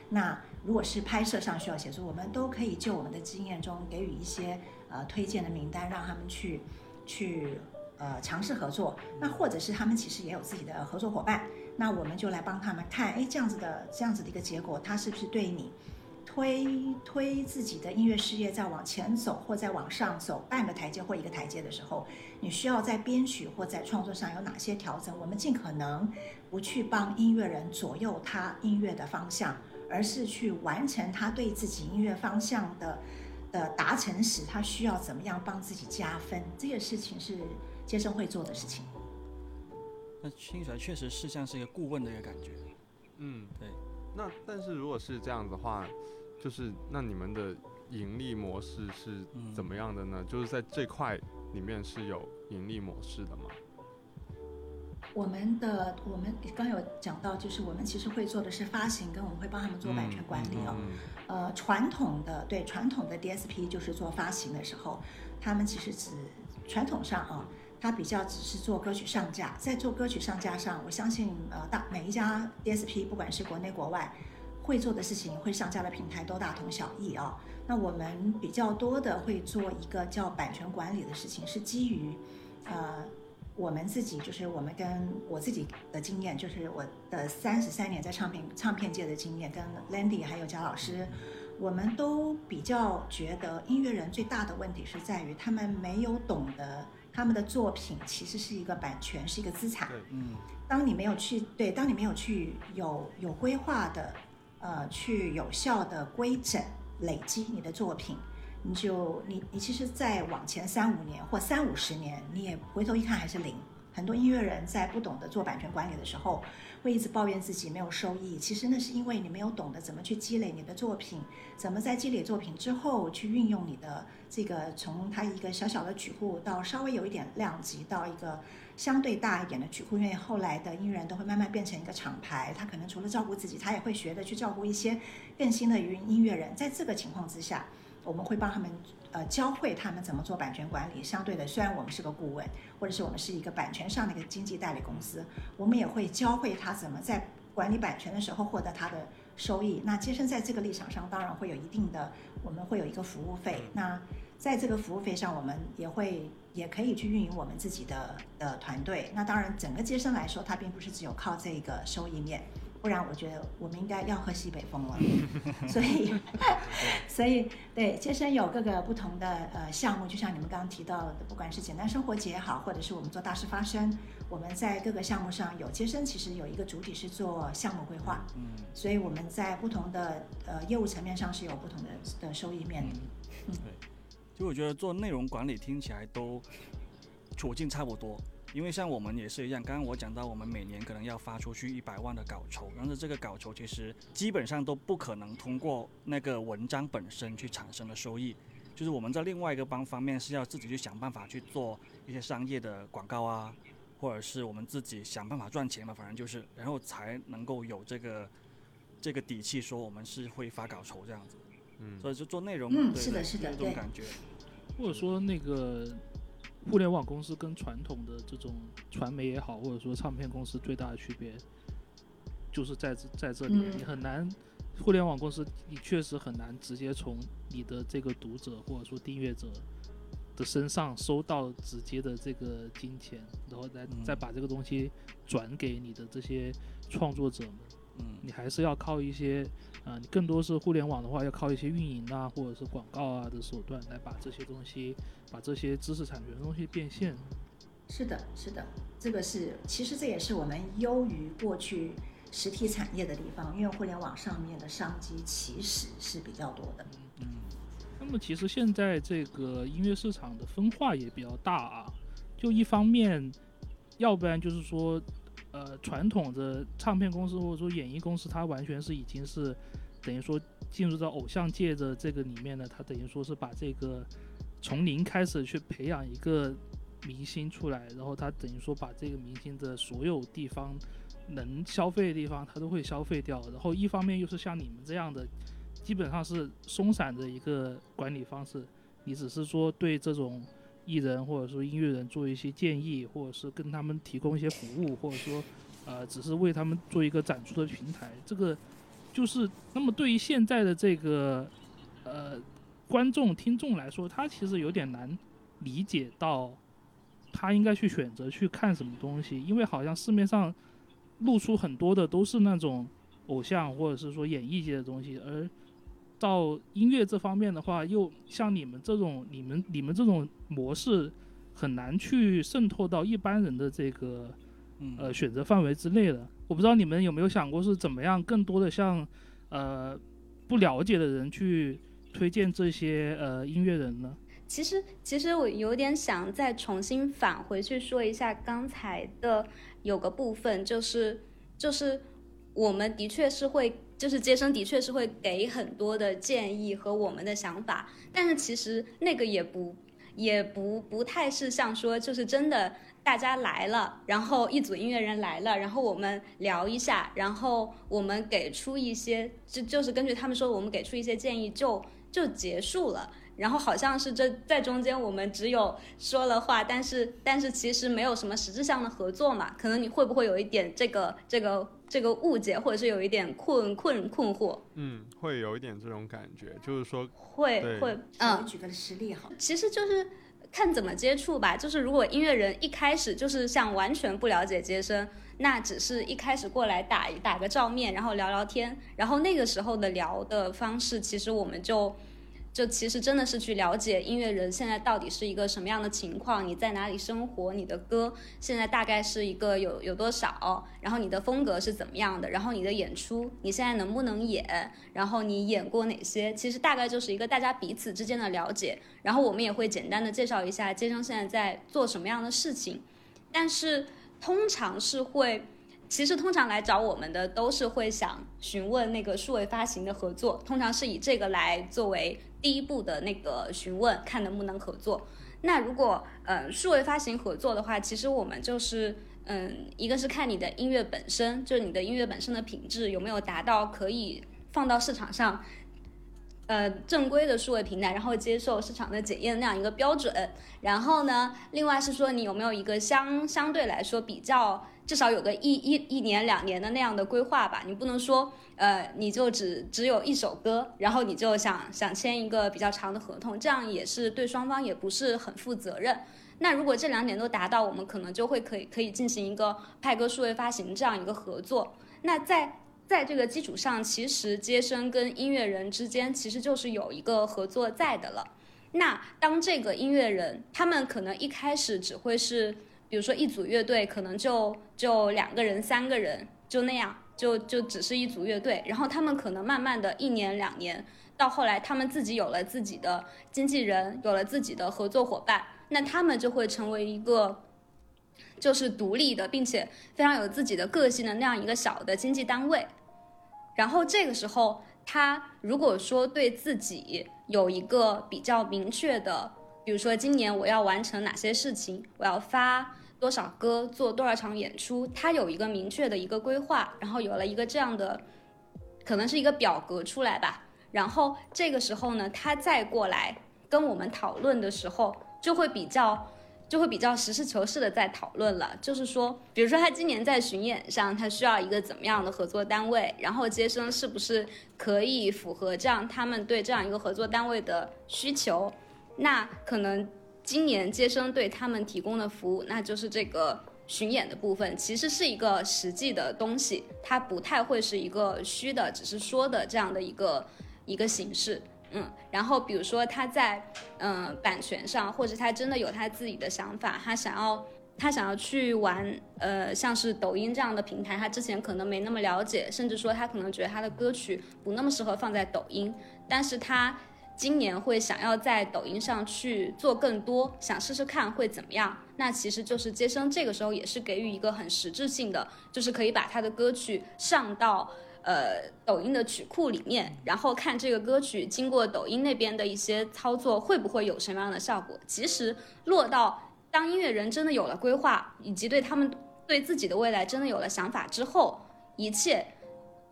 Speaker 4: 那如果是拍摄上需要协助，我们都可以就我们的经验中给予一些呃推荐的名单，让他们去。去呃尝试合作，那或者是他们其实也有自己的合作伙伴，那我们就来帮他们看，哎，这样子的这样子的一个结果，他是不是对你推推自己的音乐事业再往前走或再往上走半个台阶或一个台阶的时候，你需要在编曲或在创作上有哪些调整？我们尽可能不去帮音乐人左右他音乐的方向，而是去完成他对自己音乐方向的。的达成时，他需要怎么样帮自己加分？这个事情是接生会做的事情。
Speaker 1: 那听起来确实是像是一个顾问的一个感觉。
Speaker 3: 嗯，对。那但是如果是这样的话，就是那你们的盈利模式是怎么样的呢？就是在这块里面是有盈利模式的吗？
Speaker 4: 我们的我们刚有讲到，就是我们其实会做的是发行，跟我们会帮他们做版权管理哦。呃，传统的对传统的 DSP 就是做发行的时候，他们其实只传统上啊，他比较只是做歌曲上架，在做歌曲上架上，我相信呃大每一家 DSP 不管是国内国外会做的事情，会上架的平台都大同小异啊。那我们比较多的会做一个叫版权管理的事情，是基于呃。我们自己就是我们跟我自己的经验，就是我的三十三年在唱片唱片界的经验，跟 Landy 还有贾老师，我们都比较觉得音乐人最大的问题是在于他们没有懂得他们的作品其实是一个版权，是一个资产。
Speaker 1: 嗯。
Speaker 4: 当你没有去对，当你没有去有有规划的，呃，去有效的规整累积你的作品。你就你你其实再往前三五年或三五十年，你也回头一看还是零。很多音乐人在不懂得做版权管理的时候，会一直抱怨自己没有收益。其实那是因为你没有懂得怎么去积累你的作品，怎么在积累作品之后去运用你的这个从它一个小小的曲库到稍微有一点量级到一个相对大一点的曲库。因为后来的音乐人都会慢慢变成一个厂牌，他可能除了照顾自己，他也会学着去照顾一些更新的音音乐人。在这个情况之下。我们会帮他们，呃，教会他们怎么做版权管理。相对的，虽然我们是个顾问，或者是我们是一个版权上的一个经纪代理公司，我们也会教会他怎么在管理版权的时候获得他的收益。那接生在这个立场上，当然会有一定的，我们会有一个服务费。那在这个服务费上，我们也会也可以去运营我们自己的的团队。那当然，整个接生来说，它并不是只有靠这个收益面。不然我觉得我们应该要喝西北风了，所以，所以对接生有各个不同的呃项目，就像你们刚刚提到的，不管是简单生活节也好，或者是我们做大事发生，我们在各个项目上有接生，其实有一个主体是做项目规划，
Speaker 1: 嗯，
Speaker 4: 所以我们在不同的呃业务层面上是有不同的的收益面的，
Speaker 1: 嗯，对，就我觉得做内容管理听起来都处境差不多。因为像我们也是一样，刚刚我讲到，我们每年可能要发出去一百万的稿酬，但是这个稿酬其实基本上都不可能通过那个文章本身去产生的收益，就是我们在另外一个方方面是要自己去想办法去做一些商业的广告啊，或者是我们自己想办法赚钱嘛，反正就是，然后才能够有这个这个底气说我们是会发稿酬这样子，
Speaker 3: 嗯，
Speaker 1: 所以就做内容，
Speaker 4: 嗯，是的，是的，
Speaker 1: 这种感觉，
Speaker 2: 或者说那个。互联网公司跟传统的这种传媒也好，或者说唱片公司最大的区别，就是在这在这里，你很难，互联网公司你确实很难直接从你的这个读者或者说订阅者的身上收到直接的这个金钱，然后再再把这个东西转给你的这些创作者们。
Speaker 1: 嗯，
Speaker 2: 你还是要靠一些，啊，你更多是互联网的话，要靠一些运营啊，或者是广告啊的手段来把这些东西，把这些知识产权的东西变现。
Speaker 4: 是的，是的，这个是，其实这也是我们优于过去实体产业的地方，因为互联网上面的商机其实是比较多的。
Speaker 1: 嗯，
Speaker 2: 那么其实现在这个音乐市场的分化也比较大啊，就一方面，要不然就是说。呃，传统的唱片公司或者说演艺公司，它完全是已经是等于说进入到偶像界的这个里面呢，它等于说是把这个从零开始去培养一个明星出来，然后它等于说把这个明星的所有地方能消费的地方，它都会消费掉。然后一方面又是像你们这样的，基本上是松散的一个管理方式，你只是说对这种。艺人或者说音乐人做一些建议，或者是跟他们提供一些服务，或者说，呃，只是为他们做一个展出的平台。这个就是那么对于现在的这个呃观众听众来说，他其实有点难理解到他应该去选择去看什么东西，因为好像市面上露出很多的都是那种偶像或者是说演艺界的东西，而。到音乐这方面的话，又像你们这种、你们、你们这种模式，很难去渗透到一般人的这个呃选择范围之内的。我不知道你们有没有想过是怎么样，更多的向呃不了解的人去推荐这些呃音乐人呢？
Speaker 5: 其实，其实我有点想再重新返回去说一下刚才的有个部分，就是就是我们的确是会。就是接生的确是会给很多的建议和我们的想法，但是其实那个也不也不不太是像说就是真的大家来了，然后一组音乐人来了，然后我们聊一下，然后我们给出一些就就是根据他们说，我们给出一些建议就就结束了，然后好像是这在中间我们只有说了话，但是但是其实没有什么实质上的合作嘛，可能你会不会有一点这个这个。这个误解，或者是有一点困困困惑，
Speaker 3: 嗯，会有一点这种感觉，就是说
Speaker 5: 会会，嗯，
Speaker 4: 举个实例好，
Speaker 5: 其实就是看怎么接触吧。就是如果音乐人一开始就是像完全不了解接生，那只是一开始过来打打个照面，然后聊聊天，然后那个时候的聊的方式，其实我们就。就其实真的是去了解音乐人现在到底是一个什么样的情况，你在哪里生活，你的歌现在大概是一个有有多少，然后你的风格是怎么样的，然后你的演出你现在能不能演，然后你演过哪些，其实大概就是一个大家彼此之间的了解，然后我们也会简单的介绍一下街生现在在做什么样的事情，但是通常是会。其实通常来找我们的都是会想询问那个数位发行的合作，通常是以这个来作为第一步的那个询问，看能不能合作。那如果嗯数位发行合作的话，其实我们就是嗯一个是看你的音乐本身，就是你的音乐本身的品质有没有达到可以放到市场上，呃正规的数位平台，然后接受市场的检验那样一个标准。然后呢，另外是说你有没有一个相相对来说比较。至少有个一一一年两年的那样的规划吧，你不能说，呃，你就只只有一首歌，然后你就想想签一个比较长的合同，这样也是对双方也不是很负责任。那如果这两点都达到，我们可能就会可以可以进行一个派歌数位发行这样一个合作。那在在这个基础上，其实接生跟音乐人之间其实就是有一个合作在的了。那当这个音乐人他们可能一开始只会是。比如说一组乐队可能就就两个人、三个人就那样，就就只是一组乐队。然后他们可能慢慢的一年、两年，到后来他们自己有了自己的经纪人，有了自己的合作伙伴，那他们就会成为一个就是独立的，并且非常有自己的个性的那样一个小的经纪单位。然后这个时候，他如果说对自己有一个比较明确的，比如说今年我要完成哪些事情，我要发。多少歌做多少场演出，他有一个明确的一个规划，然后有了一个这样的，可能是一个表格出来吧。然后这个时候呢，他再过来跟我们讨论的时候，就会比较就会比较实事求是的在讨论了。就是说，比如说他今年在巡演上，他需要一个怎么样的合作单位，然后接生是不是可以符合这样他们对这样一个合作单位的需求？那可能。今年接生对他们提供的服务，那就是这个巡演的部分，其实是一个实际的东西，它不太会是一个虚的，只是说的这样的一个一个形式。嗯，然后比如说他在嗯版权上，或者他真的有他自己的想法，他想要他想要去玩呃像是抖音这样的平台，他之前可能没那么了解，甚至说他可能觉得他的歌曲不那么适合放在抖音，但是他今年会想要在抖音上去做更多，想试试看会怎么样。那其实就是接生这个时候也是给予一个很实质性的，就是可以把他的歌曲上到。呃，抖音的曲库里面，然后看这个歌曲经过抖音那边的一些操作，会不会有什么样的效果？其实落到当音乐人真的有了规划，以及对他们对自己的未来真的有了想法之后，一切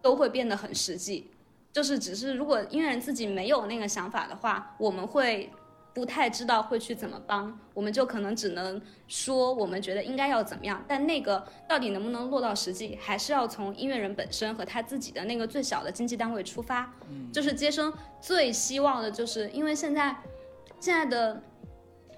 Speaker 5: 都会变得很实际。就是只是如果音乐人自己没有那个想法的话，我们会。不太知道会去怎么帮，我们就可能只能说我们觉得应该要怎么样，但那个到底能不能落到实际，还是要从音乐人本身和他自己的那个最小的经济单位出发。嗯，就是接生最希望的就是，因为现在现在的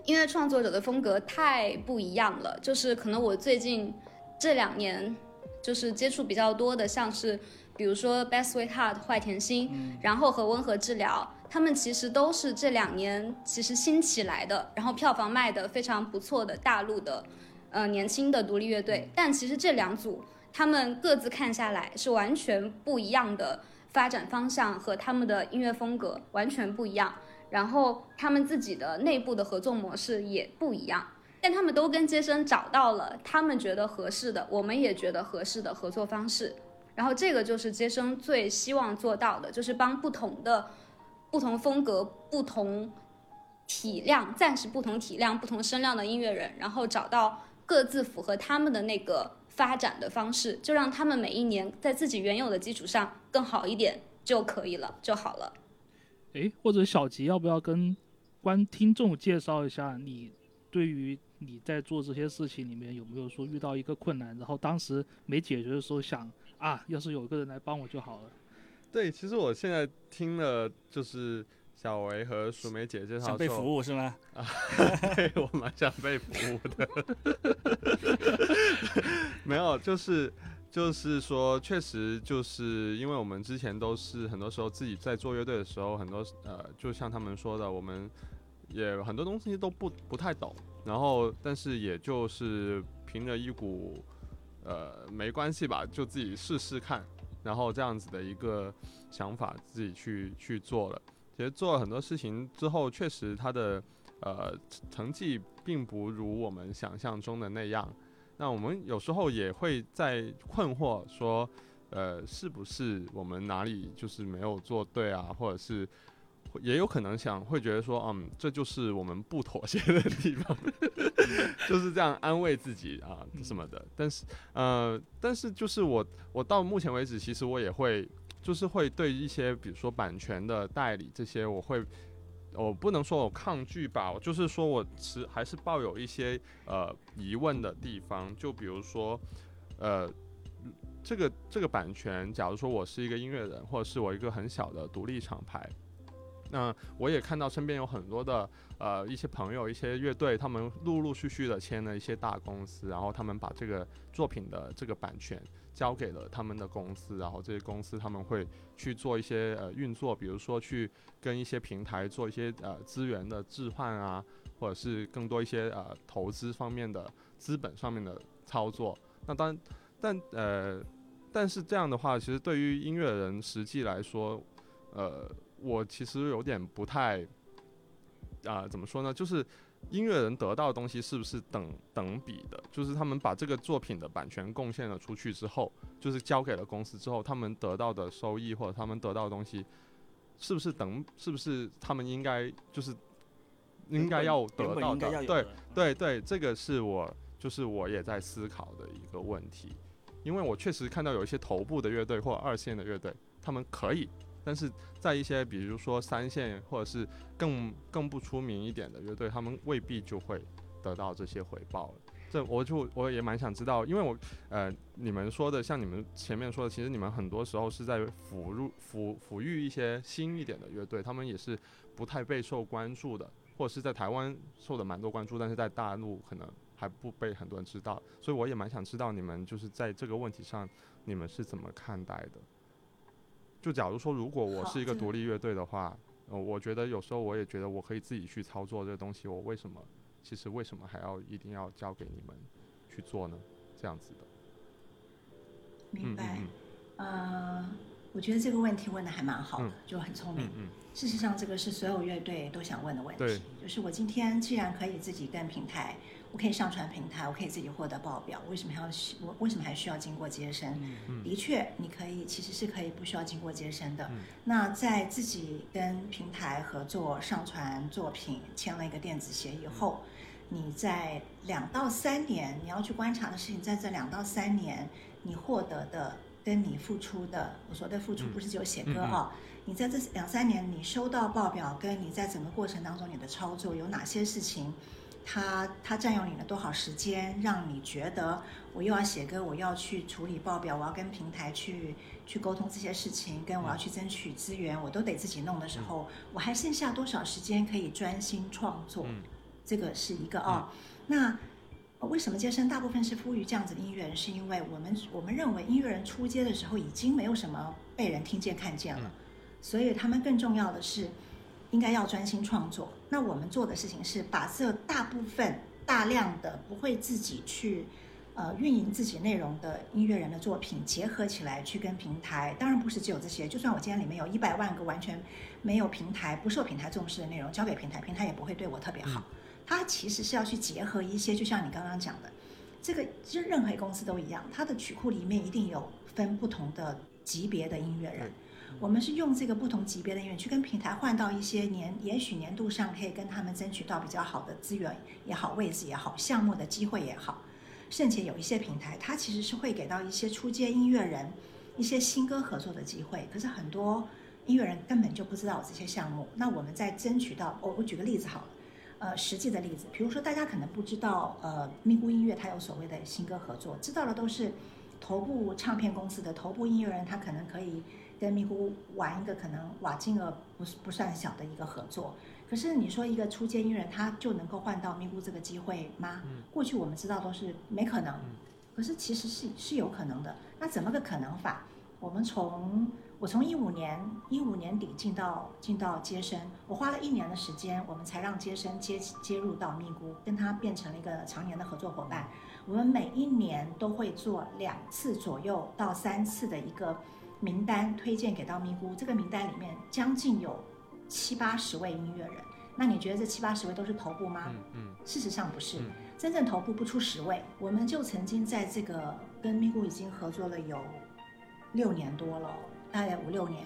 Speaker 5: 音乐创作者的风格太不一样了，就是可能我最近这两年就是接触比较多的，像是比如说 Best Sweetheart 坏甜心，然后和温和治疗。他们其实都是这两年其实新起来的，然后票房卖的非常不错的大陆的，呃年轻的独立乐队。但其实这两组他们各自看下来是完全不一样的发展方向和他们的音乐风格完全不一样，然后他们自己的内部的合作模式也不一样。但他们都跟杰森找到了他们觉得合适的，我们也觉得合适的合作方式。然后这个就是接生最希望做到的，就是帮不同的。不同风格、不同体量，暂时不同体量、不同声量的音乐人，然后找到各自符合他们的那个发展的方式，就让他们每一年在自己原有的基础上更好一点就可以了，就好了。
Speaker 2: 诶，或者小吉要不要跟观听众介绍一下，你对于你在做这些事情里面有没有说遇到一个困难，然后当时没解决的时候想啊，要是有一个人来帮我就好了。
Speaker 3: 对，其实我现在听了就是小维和淑梅姐介绍，
Speaker 1: 想被服务是吗？
Speaker 3: 啊，对我蛮想被服务的。没有，就是就是说，确实就是因为我们之前都是很多时候自己在做乐队的时候，很多呃，就像他们说的，我们也很多东西都不不太懂，然后但是也就是凭着一股呃没关系吧，就自己试试看。然后这样子的一个想法，自己去去做了。其实做了很多事情之后，确实他的呃成绩并不如我们想象中的那样。那我们有时候也会在困惑，说呃是不是我们哪里就是没有做对啊，或者是。也有可能想会觉得说，嗯，这就是我们不妥协的地方，就是这样安慰自己啊什么的。但是，呃，但是就是我，我到目前为止，其实我也会，就是会对一些，比如说版权的代理这些，我会，我不能说我抗拒吧，就是说我持还是抱有一些呃疑问的地方。就比如说，呃，这个这个版权，假如说我是一个音乐人，或者是我一个很小的独立厂牌。那我也看到身边有很多的呃一些朋友、一些乐队，他们陆陆续续的签了一些大公司，然后他们把这个作品的这个版权交给了他们的公司，然后这些公司他们会去做一些呃运作，比如说去跟一些平台做一些呃资源的置换啊，或者是更多一些呃投资方面的资本上面的操作。那当但呃但是这样的话，其实对于音乐人实际来说，呃。我其实有点不太，啊，怎么说呢？就是音乐人得到的东西是不是等等比的？就是他们把这个作品的版权贡献了出去之后，就是交给了公司之后，他们得到的收益或者他们得到的东西，是不是等？是不是他们应该就是应该要得到的？对对对，这个是我就是我也在思考的一个问题，因为我确实看到有一些头部的乐队或二线的乐队，他们可以。但是在一些比如说三线或者是更更不出名一点的乐队，他们未必就会得到这些回报。这我就我也蛮想知道，因为我呃你们说的像你们前面说的，其实你们很多时候是在抚入抚抚育一些新一点的乐队，他们也是不太备受关注的。或者是在台湾受的蛮多关注，但是在大陆可能还不被很多人知道，所以我也蛮想知道你们就是在这个问题上，你们是怎么看待的？就假如说，如果我是一个独立乐队的话，呃，我觉得有时候我也觉得我可以自己去操作这个东西，我为什么其实为什么还要一定要交给你们去做呢？这样子的。
Speaker 4: 明白。呃，我觉得这个问题问的还蛮好的，就很聪明。事实上，这个是所有乐队都想问的问题。就是我今天既然可以自己跟平台，我可以上传平台，我可以自己获得报表，为什么还要我为什么还需要经过接生？的确，你可以其实是可以不需要经过接生的。那在自己跟平台合作上传作品，签了一个电子协议后，你在两到三年你要去观察的事情，在这两到三年你获得的跟你付出的，我说的付出不是只有写歌啊。你在这两三年，你收到报表，跟你在整个过程当中你的操作有哪些事情，它它占用你了多少时间，让你觉得我又要写歌，我要去处理报表，我要跟平台去去沟通这些事情，跟我要去争取资源，我都得自己弄的时候，我还剩下多少时间可以专心创作？这个是一个啊。那为什么接生大部分是呼吁这样子的音乐人？是因为我们我们认为音乐人出街的时候已经没有什么被人听见看见了。所以他们更重要的是，应该要专心创作。那我们做的事情是把这大部分大量的不会自己去，呃，运营自己内容的音乐人的作品结合起来，去跟平台。当然不是只有这些，就算我今天里面有一百万个完全没有平台、不受平台重视的内容交给平台，平台也不会对我特别好。它其实是要去结合一些，就像你刚刚讲的，这个其实任何公司都一样，它的曲库里面一定有分不同的级别的音乐人。我们是用这个不同级别的音乐去跟平台换到一些年，也许年度上可以跟他们争取到比较好的资源也好，位置也好，项目的机会也好，甚至有一些平台，它其实是会给到一些初阶音乐人一些新歌合作的机会。可是很多音乐人根本就不知道这些项目。那我们在争取到，我我举个例子好了，呃，实际的例子，比如说大家可能不知道，呃，咪咕音乐它有所谓的新歌合作，知道的都是头部唱片公司的头部音乐人，他可能可以。跟咪咕玩一个可能瓦金额不是不算小的一个合作，可是你说一个出街艺人他就能够换到咪咕这个机会吗？过去我们知道都是没可能，可是其实是是有可能的。那怎么个可能法？我们从我从一五年一五年底进到进到接生，我花了一年的时间，我们才让接生接接入到咪咕，跟他变成了一个常年的合作伙伴。我们每一年都会做两次左右到三次的一个。名单推荐给到咪咕，这个名单里面将近有七八十位音乐人。那你觉得这七八十位都是头部吗？嗯嗯。事实上不是，真正头部不出十位。我们就曾经在这个跟咪咕已经合作了有六年多了，大概五六年，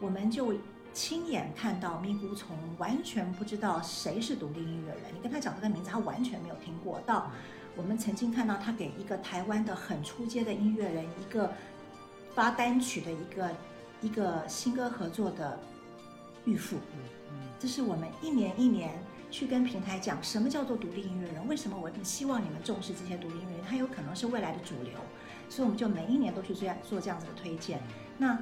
Speaker 4: 我们就亲眼看到咪咕从完全不知道谁是独立音乐人，你跟他讲这个名字，他完全没有听过，到我们曾经看到他给一个台湾的很出街的音乐人一个。发单曲的一个一个新歌合作的预付，这是我们一年一年去跟平台讲什么叫做独立音乐人，为什么我们希望你们重视这些独立音乐人，他有可能是未来的主流，所以我们就每一年都去这样做这样子的推荐。那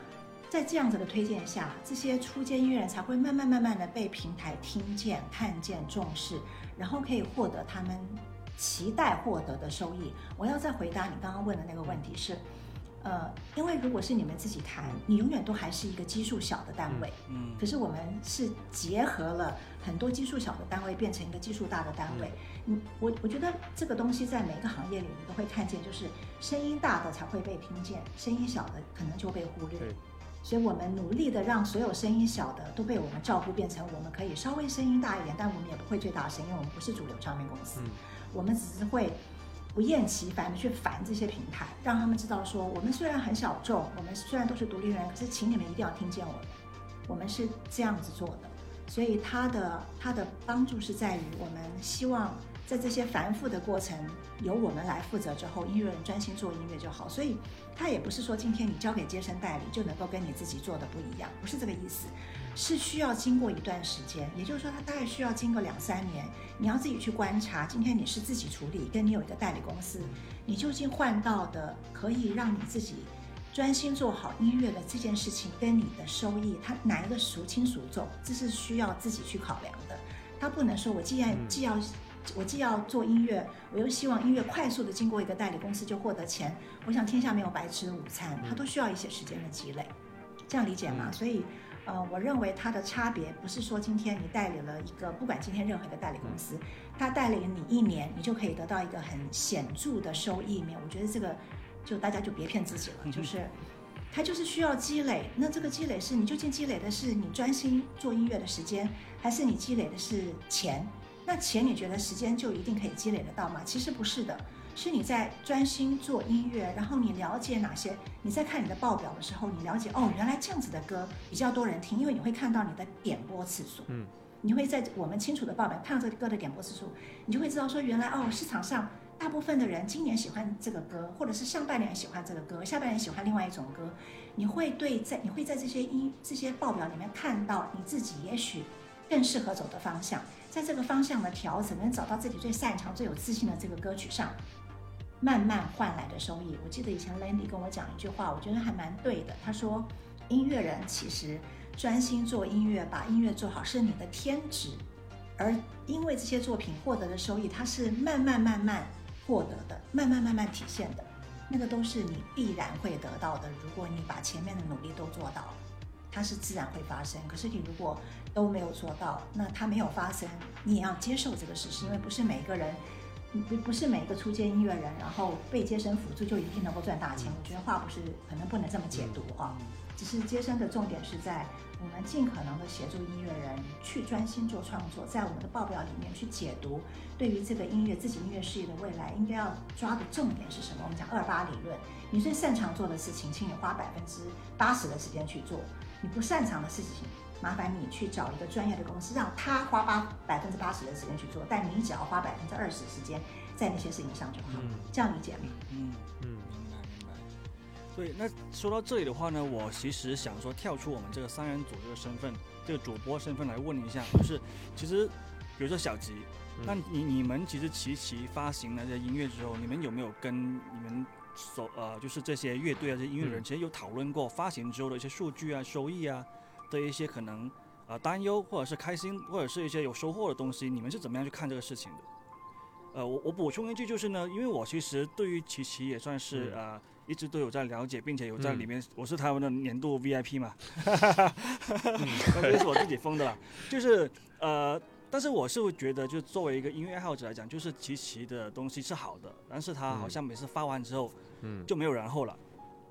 Speaker 4: 在这样子的推荐下，这些初阶音乐人才会慢慢慢慢的被平台听见、看见、重视，然后可以获得他们期待获得的收益。我要再回答你刚刚问的那个问题是。呃，因为如果是你们自己谈，你永远都还是一个基数小的单位。嗯。可是我们是结合了很多基数小的单位，变成一个基数大的单位。嗯。我我觉得这个东西在每一个行业里，你都会看见，就是声音大的才会被听见，声音小的可能就被忽略。所以我们努力的让所有声音小的都被我们照顾，变成我们可以稍微声音大一点，但我们也不会最大声，因为我们不是主流唱片公司。嗯。我们只是会。不厌其烦的去烦这些平台，让他们知道说，我们虽然很小众，我们虽然都是独立人，可是请你们一定要听见我们，我们是这样子做的。所以他的他的帮助是在于，我们希望在这些繁复的过程由我们来负责之后，音乐人专心做音乐就好。所以他也不是说今天你交给接生代理就能够跟你自己做的不一样，不是这个意思。是需要经过一段时间，也就是说，他大概需要经过两三年。你要自己去观察，今天你是自己处理，跟你有一个代理公司，你究竟换到的可以让你自己专心做好音乐的这件事情，跟你的收益，它哪一个孰轻孰重，这是需要自己去考量的。他不能说我既然既要我既要做音乐，我又希望音乐快速的经过一个代理公司就获得钱。我想天下没有白吃的午餐，它都需要一些时间的积累，这样理解吗？所以，呃，我认为它的差别不是说今天你代理了一个，不管今天任何一个代理公司，它代理你一年，你就可以得到一个很显著的收益面。我觉得这个就大家就别骗自己了，就是。它就是需要积累，那这个积累是你究竟积累的是你专心做音乐的时间，还是你积累的是钱？那钱你觉得时间就一定可以积累得到吗？其实不是的，是你在专心做音乐，然后你了解哪些？你在看你的报表的时候，你了解哦，原来这样子的歌比较多人听，因为你会看到你的点播次数，嗯，你会在我们清楚的报表看到这个歌的点播次数，你就会知道说原来哦市场上。大部分的人今年喜欢这个歌，或者是上半年喜欢这个歌，下半年喜欢另外一种歌。你会对在你会在这些音这些报表里面看到你自己也许更适合走的方向，在这个方向的调整，能找到自己最擅长、最有自信的这个歌曲上，慢慢换来的收益。我记得以前 Landy 跟我讲一句话，我觉得还蛮对的。他说，音乐人其实专心做音乐，把音乐做好是你的天职，而因为这些作品获得的收益，它是慢慢慢慢。获得的，慢慢慢慢体现的，那个都是你必然会得到的。如果你把前面的努力都做到，它是自然会发生。可是你如果都没有做到，那它没有发生，你也要接受这个事实，因为不是每一个人，不不是每一个出街音乐人，然后被接生辅助就一定能够赚大钱。我觉得话不是，可能不能这么解读啊。只是接生的重点是在我们尽可能的协助音乐人去专心做创作，在我们的报表里面去解读，对于这个音乐自己音乐事业的未来，应该要抓的重点是什么？我们讲二八理论，你最擅长做的事情，请你花百分之八十的时间去做；你不擅长的事情，麻烦你去找一个专业的公司，让他花八百分之八十的时间去做，但你只要花百分之二十时间在那些事情上就好。这样理解吗？嗯嗯。
Speaker 1: 明白明白对，那说到这里的话呢，我其实想说跳出我们这个三人组这个身份，这个主播身份来问一下，就是其实，比如说小吉，那你你们其实齐齐发行了这音乐之后，你们有没有跟你们所呃就是这些乐队啊、这音乐人，其实有讨论过发行之后的一些数据啊、收益啊的一些可能呃担忧，或者是开心，或者是一些有收获的东西，你们是怎么样去看这个事情的？呃，我我补充一句就是呢，因为我其实对于琪琪也算是呃。一直都有在了解，并且有在里面。我是他们的年度 VIP 嘛，哈哈哈这是我自己封的了。就是呃，但是我是会觉得，就作为一个音乐爱好者来讲，就是琪琪的东西是好的，但是他好像每次发完之后，嗯，就没有然后了。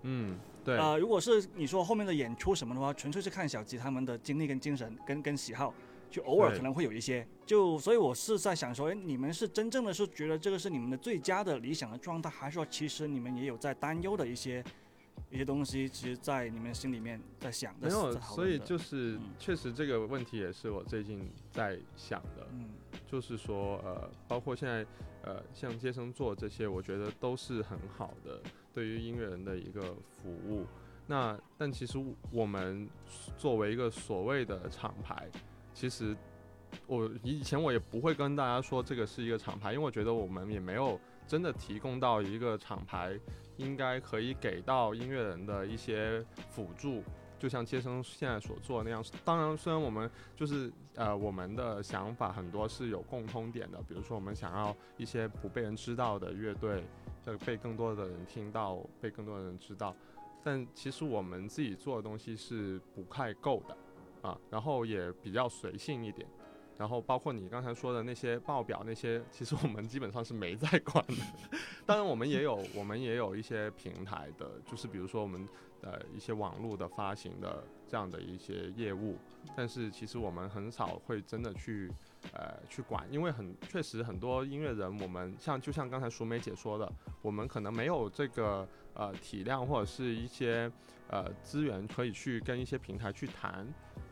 Speaker 3: 嗯，对。
Speaker 1: 呃，如果是你说后面的演出什么的话，纯粹是看小吉他们的精力跟精神跟跟喜好。就偶尔可能会有一些，就所以我是在想说，哎，你们是真正的是觉得这个是你们的最佳的理想的状态，还是说其实你们也有在担忧的一些一些东西，其实，在你们心里面在想。
Speaker 3: 没有，所以就是确实这个问题也是我最近在想的。嗯，就是说，呃，包括现在，呃，像接生做这些，我觉得都是很好的，对于音乐人的一个服务。那但其实我们作为一个所谓的厂牌。其实，我以前我也不会跟大家说这个是一个厂牌，因为我觉得我们也没有真的提供到一个厂牌应该可以给到音乐人的一些辅助，就像接生现在所做那样。当然，虽然我们就是呃，我们的想法很多是有共通点的，比如说我们想要一些不被人知道的乐队，呃，被更多的人听到，被更多的人知道。但其实我们自己做的东西是不太够的。啊，然后也比较随性一点，然后包括你刚才说的那些报表那些，其实我们基本上是没在管的。当然，我们也有我们也有一些平台的，就是比如说我们呃一些网络的发行的这样的一些业务，但是其实我们很少会真的去呃去管，因为很确实很多音乐人，我们像就像刚才淑梅姐说的，我们可能没有这个呃体量或者是一些呃资源可以去跟一些平台去谈。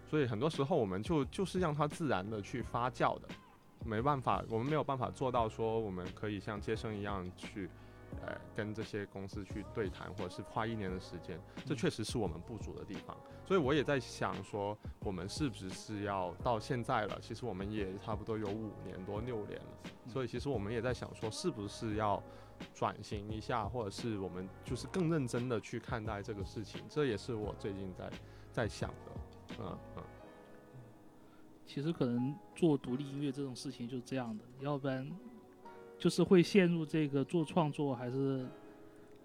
Speaker 3: 所以很多时候我们就就是让它自然的去发酵的，没办法，我们没有办法做到说我们可以像接生一样去，呃，跟这些公司去对谈，或者是花一年的时间，这确实是我们不足的地方。所以我也在想说，我们是不是是要到现在了？其实我们也差不多有五年多六年了。所以其实我们也在想说，是不是要转型一下，或者是我们就是更认真的去看待这个事情？这也是我最近在在想的。嗯嗯，
Speaker 2: 其实可能做独立音乐这种事情就是这样的，要不然就是会陷入这个做创作还是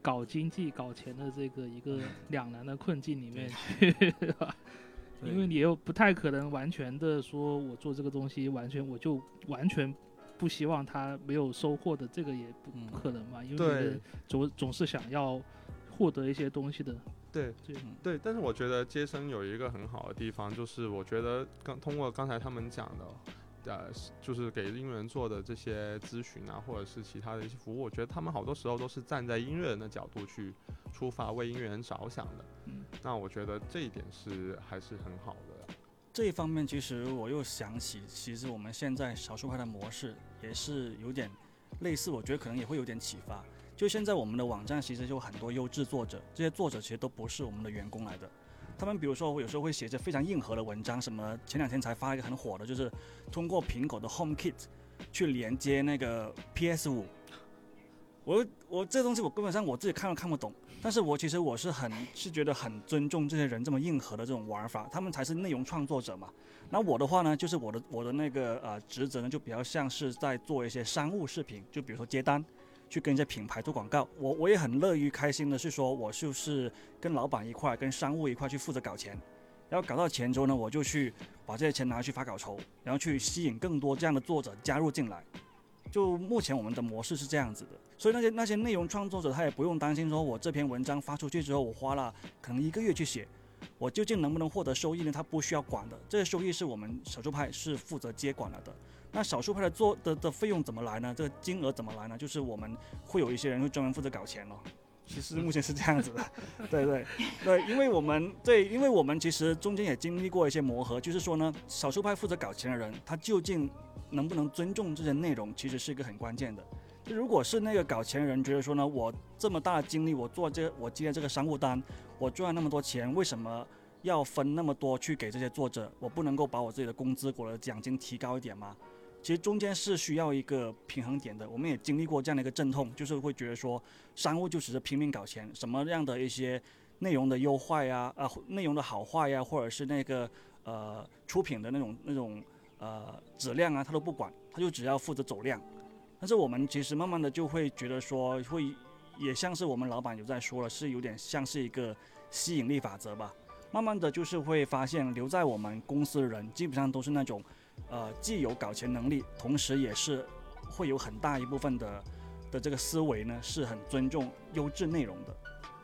Speaker 2: 搞经济、搞钱的这个一个 两难的困境里面去，对吧？因为你又不太可能完全的说，我做这个东西完全我就完全不希望他没有收获的，这个也不不可能嘛，因为总总是想要获得一些东西的。
Speaker 3: 对，对，但是我觉得接生有一个很好的地方，就是我觉得刚通过刚才他们讲的，呃，就是给音乐人做的这些咨询啊，或者是其他的一些服务，我觉得他们好多时候都是站在音乐人的角度去出发，为音乐人着想的。嗯，那我觉得这一点是还是很好的。
Speaker 1: 这一方面，其实我又想起，其实我们现在少数派的模式也是有点类似，我觉得可能也会有点启发。就现在我们的网站其实就很多优质作者，这些作者其实都不是我们的员工来的。他们比如说我有时候会写着非常硬核的文章，什么前两天才发一个很火的，就是通过苹果的 Home Kit 去连接那个 PS 五。我我这东西我根本上我自己看都看不懂，但是我其实我是很是觉得很尊重这些人这么硬核的这种玩法，他们才是内容创作者嘛。那我的话呢，就是我的我的那个呃职责呢，就比较像是在做一些商务视频，就比如说接单。去跟一些品牌做广告，我我也很乐于开心的是说，我就是跟老板一块，跟商务一块去负责搞钱，然后搞到钱之后呢，我就去把这些钱拿去发稿酬，然后去吸引更多这样的作者加入进来。就目前我们的模式是这样子的，所以那些那些内容创作者他也不用担心说，我这篇文章发出去之后，我花了可能一个月去写，我究竟能不能获得收益呢？他不需要管的，这些收益是我们少数派是负责接管了的。那少数派的做的的费用怎么来呢？这个金额怎么来呢？就是我们会有一些人会专门负责搞钱咯。其实目前是这样子的，对对对，因为我们对，因为我们其实中间也经历过一些磨合，就是说呢，少数派负责搞钱的人，他究竟能不能尊重这些内容，其实是一个很关键的。就如果是那个搞钱的人觉得说呢，我这么大的精力，我做这我接这个商务单，我赚那么多钱，为什么要分那么多去给这些作者？我不能够把我自己的工资、我的奖金提高一点吗？其实中间是需要一个平衡点的，我们也经历过这样的一个阵痛，就是会觉得说，商务就只是拼命搞钱，什么样的一些内容的优化呀，啊，内容的好坏呀，或者是那个呃出品的那种那种呃质量啊，他都不管，他就只要负责走量。但是我们其实慢慢的就会觉得说，会也像是我们老板有在说了，是有点像是一个吸引力法则吧。慢慢的就是会发现，留在我们公司的人基本上都是那种。呃，既有搞钱能力，同时也是会有很大一部分的的这个思维呢，是很尊重优质内容的，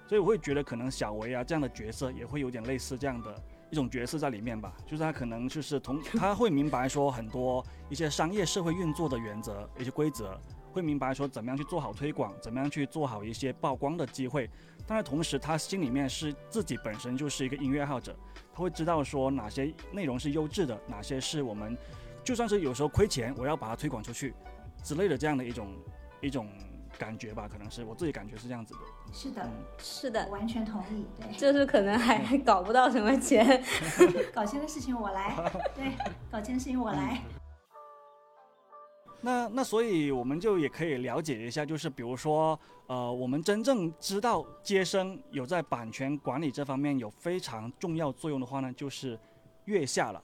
Speaker 1: 所以我会觉得可能小维啊这样的角色也会有点类似这样的一种角色在里面吧，就是他可能就是同他会明白说很多一些商业社会运作的原则一些规则，会明白说怎么样去做好推广，怎么样去做好一些曝光的机会，但是同时他心里面是自己本身就是一个音乐爱好者。他会知道说哪些内容是优质的，哪些是我们就算是有时候亏钱，我要把它推广出去之类的这样的一种一种感觉吧，可能是我自己感觉是这样子的。
Speaker 4: 是的，
Speaker 5: 是的，
Speaker 4: 完全同意。对，
Speaker 5: 就是可能还搞不到什么钱
Speaker 4: 搞钱的事情我来。对，搞钱的事情我来。
Speaker 1: 那那所以我们就也可以了解一下，就是比如说，呃，我们真正知道接生有在版权管理这方面有非常重要作用的话呢，就是月下了。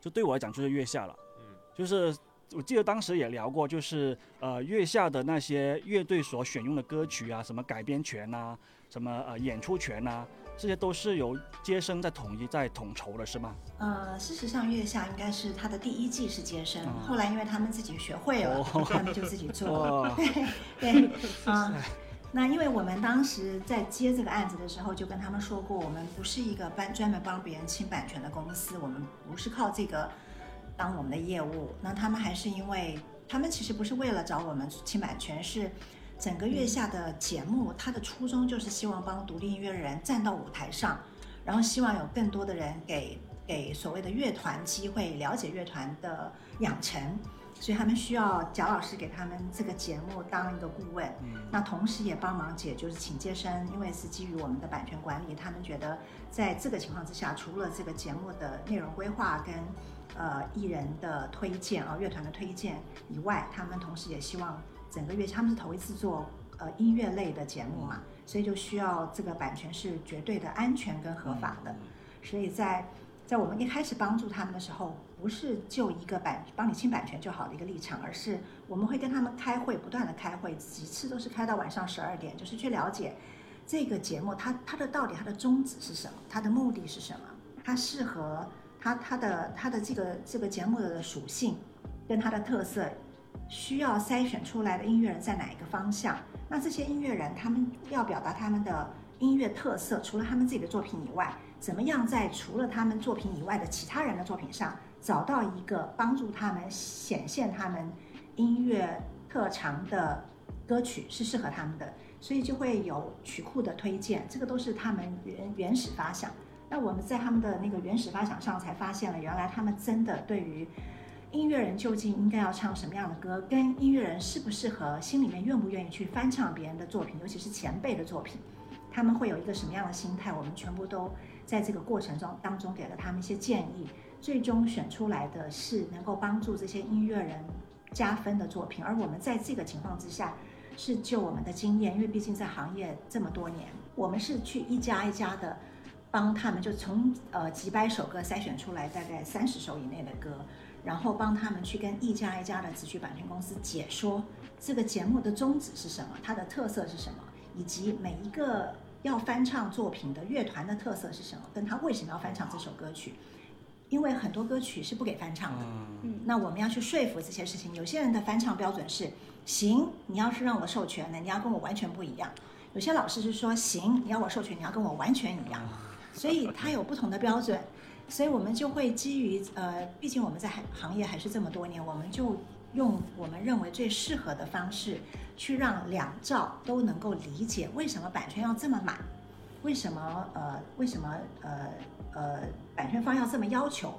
Speaker 1: 就对我来讲就是月下了。嗯。就是我记得当时也聊过，就是呃月下的那些乐队所选用的歌曲啊，什么改编权呐，什么呃演出权呐。这些都是由接生在统一在统筹的是吗？
Speaker 4: 呃，事实上，月下应该是他的第一季是接生，后来因为他们自己学会了，他们就自己做 了。对 对啊，那因为我们当时在接这个案子的时候，就跟他们说过，我们不是一个帮专门帮别人清版权的公司，我们不是靠这个当我们的业务。那他们还是因为他们其实不是为了找我们清版权，是。整个月下的节目，它的初衷就是希望帮独立音乐人站到舞台上，然后希望有更多的人给给所谓的乐团机会，了解乐团的养成，所以他们需要贾老师给他们这个节目当一个顾问，那同时也帮忙解，就是请接生，因为是基于我们的版权管理，他们觉得在这个情况之下，除了这个节目的内容规划跟呃艺人的推荐啊乐团的推荐以外，他们同时也希望。整个乐器他们是头一次做呃音乐类的节目嘛，所以就需要这个版权是绝对的安全跟合法的。所以在在我们一开始帮助他们的时候，不是就一个版帮你清版权就好的一个立场，而是我们会跟他们开会，不断的开会，几次都是开到晚上十二点，就是去了解这个节目它它的到底它的宗旨是什么，它的目的是什么，它适合它它的它的这个这个节目的属性跟它的特色，需要筛选出来的音乐人在哪一个方向？那这些音乐人他们要表达他们的音乐特色，除了他们自己的作品以外。怎么样在除了他们作品以外的其他人的作品上找到一个帮助他们显现他们音乐特长的歌曲是适合他们的，所以就会有曲库的推荐，这个都是他们原原始发想。那我们在他们的那个原始发想上才发现了，原来他们真的对于音乐人究竟应该要唱什么样的歌，跟音乐人适不适合，心里面愿不愿意去翻唱别人的作品，尤其是前辈的作品，他们会有一个什么样的心态，我们全部都。在这个过程中当中，给了他们一些建议，最终选出来的是能够帮助这些音乐人加分的作品。而我们在这个情况之下，是就我们的经验，因为毕竟在行业这么多年，我们是去一家一家的帮他们，就从呃几百首歌筛选出来大概三十首以内的歌，然后帮他们去跟一家一家的词曲版权公司解说这个节目的宗旨是什么，它的特色是什么，以及每一个。要翻唱作品的乐团的特色是什么？跟他为什么要翻唱这首歌曲？因为很多歌曲是不给翻唱的。嗯，那我们要去说服这些事情。有些人的翻唱标准是：行，你要是让我授权的，你要跟我完全不一样。有些老师是说：行，你要我授权，你要跟我完全一样。所以它有不同的标准。所以我们就会基于呃，毕竟我们在行行业还是这么多年，我们就用我们认为最适合的方式。去让两造都能够理解为什么版权要这么买，为什么呃为什么呃呃版权方要这么要求，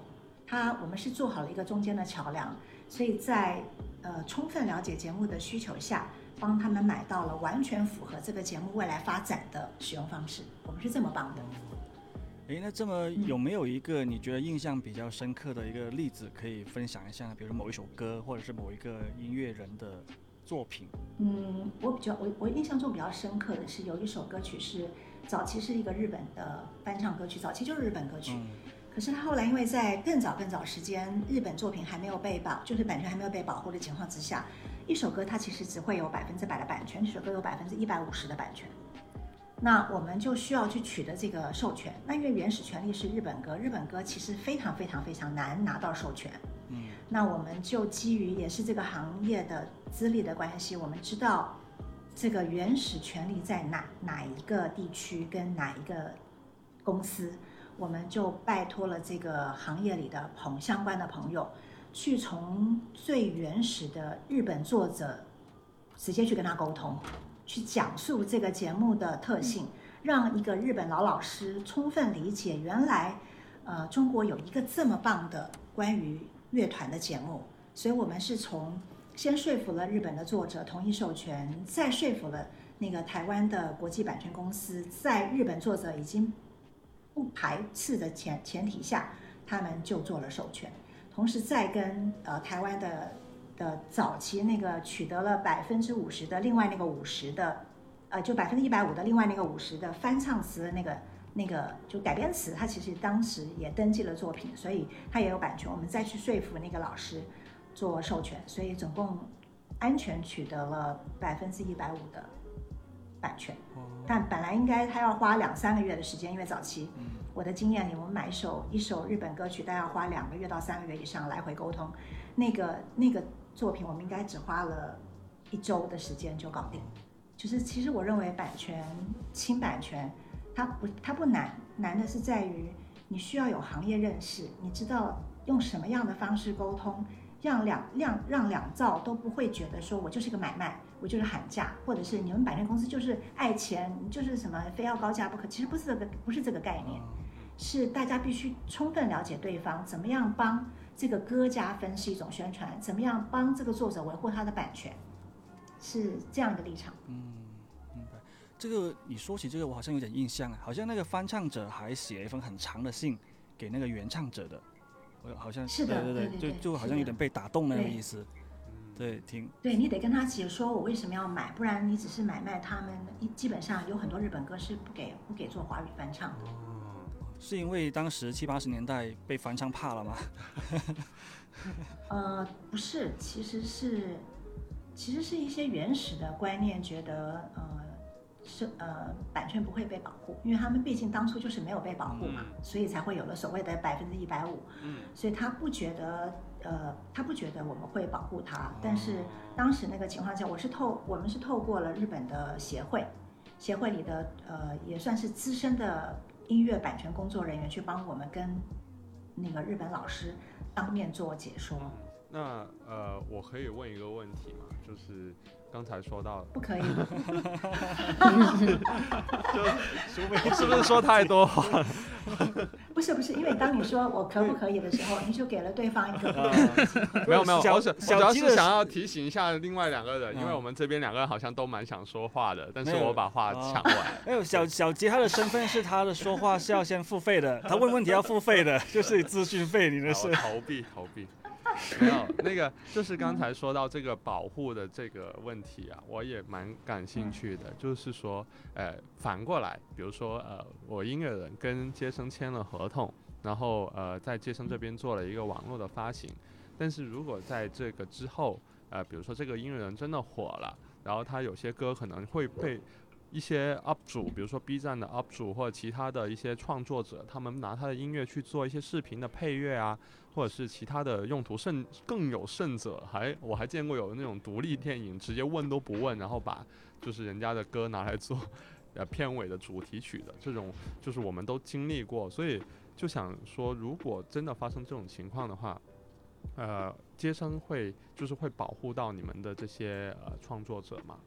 Speaker 4: 他我们是做好了一个中间的桥梁，所以在呃充分了解节目的需求下，帮他们买到了完全符合这个节目未来发展的使用方式，我们是这么帮的。
Speaker 1: 诶，那这么有没有一个你觉得印象比较深刻的一个例子可以分享一下？比如某一首歌，或者是某一个音乐人的。作品，
Speaker 4: 嗯，我比较我我印象中比较深刻的是有一首歌曲是早期是一个日本的翻唱歌曲，早期就是日本歌曲，可是他后来因为在更早更早时间日本作品还没有被保，就是版权还没有被保护的情况之下，一首歌它其实只会有百分之百的版权，这首歌有百分之一百五十的版权，那我们就需要去取得这个授权，那因为原始权利是日本歌，日本歌其实非常非常非常难拿到授权。嗯，那我们就基于也是这个行业的资历的关系，我们知道这个原始权利在哪哪一个地区跟哪一个公司，我们就拜托了这个行业里的朋相关的朋友，去从最原始的日本作者直接去跟他沟通，去讲述这个节目的特性，让一个日本老老师充分理解原来，呃，中国有一个这么棒的关于。乐团的节目，所以我们是从先说服了日本的作者同意授权，再说服了那个台湾的国际版权公司，在日本作者已经不排斥的前前提下，他们就做了授权，同时再跟呃台湾的的早期那个取得了百分之五十的另外那个五十的，呃就百分之一百五的另外那个五十的翻唱词的那个。那个就改编词，他其实当时也登记了作品，所以他也有版权。我们再去说服那个老师做授权，所以总共安全取得了百分之一百五的版权。但本来应该他要花两三个月的时间，因为早期我的经验里，我们买一首一首日本歌曲，大概要花两个月到三个月以上来回沟通。那个那个作品，我们应该只花了一周的时间就搞定。就是其实我认为版权清版权。它不，它不难，难的是在于你需要有行业认识，你知道用什么样的方式沟通，让两让让两造都不会觉得说我就是个买卖，我就是喊价，或者是你们版权公司就是爱钱，就是什么非要高价不可。其实不是这个，不是这个概念，是大家必须充分了解对方，怎么样帮这个歌加分是一种宣传，怎么样帮这个作者维护他的版权，是这样的立场。嗯。
Speaker 1: 这个你说起这个，我好像有点印象啊，好像那个翻唱者还写了一封很长的信给那个原唱者的，我好像
Speaker 4: 是
Speaker 1: 的，
Speaker 4: 对
Speaker 1: 对对，就就好像有点被打动那个意思，对，挺
Speaker 4: 对你得跟他解说我为什么要买，不然你只是买卖他们，基本上有很多日本歌是不给不给做华语翻唱的。
Speaker 1: 是因为当时七八十年代被翻唱怕了吗？
Speaker 4: 呃，不是，其实是，其实是一些原始的观念，觉得呃是呃版权不会被保护，因为他们毕竟当初就是没有被保护嘛，所以才会有了所谓的百分之一百五。嗯，所以他不觉得呃他不觉得我们会保护他，但是当时那个情况下，我是透我们是透过了日本的协会，协会里的呃也算是资深的音乐版权工作人员去帮我们跟那个日本老师。当面做解说。
Speaker 3: 那呃，我可以问一个问题吗？就是刚才说到了
Speaker 4: 不可以，
Speaker 3: 就是不是说太多话？
Speaker 4: 不是不是，因为当你说我可不可以的时候，你就给了对方一个
Speaker 3: 没有没有，我是主要是想要提醒一下另外两个人，因为我们这边两个人好像都蛮想说话的，但是我把话抢完。
Speaker 1: 没有小小杰他的身份是他的说话是要先付费的，他问问题要付费的，就是咨询费，你的是。
Speaker 3: 逃避逃避。没有那个，就是刚才说到这个保护的这个问题啊，我也蛮感兴趣的。就是说，呃，反过来，比如说，呃，我音乐人跟接生签了合同，然后呃，在接生这边做了一个网络的发行，但是如果在这个之后，呃，比如说这个音乐人真的火了，然后他有些歌可能会被。一些 UP 主，比如说 B 站的 UP 主或者其他的一些创作者，他们拿他的音乐去做一些视频的配乐啊，或者是其他的用途，甚更有甚者，还我还见过有那种独立电影，直接问都不问，然后把就是人家的歌拿来做呃片尾的主题曲的这种，就是我们都经历过，所以就想说，如果真的发生这种情况的话，呃，接生会就是会保护到你们的这些呃创作者吗？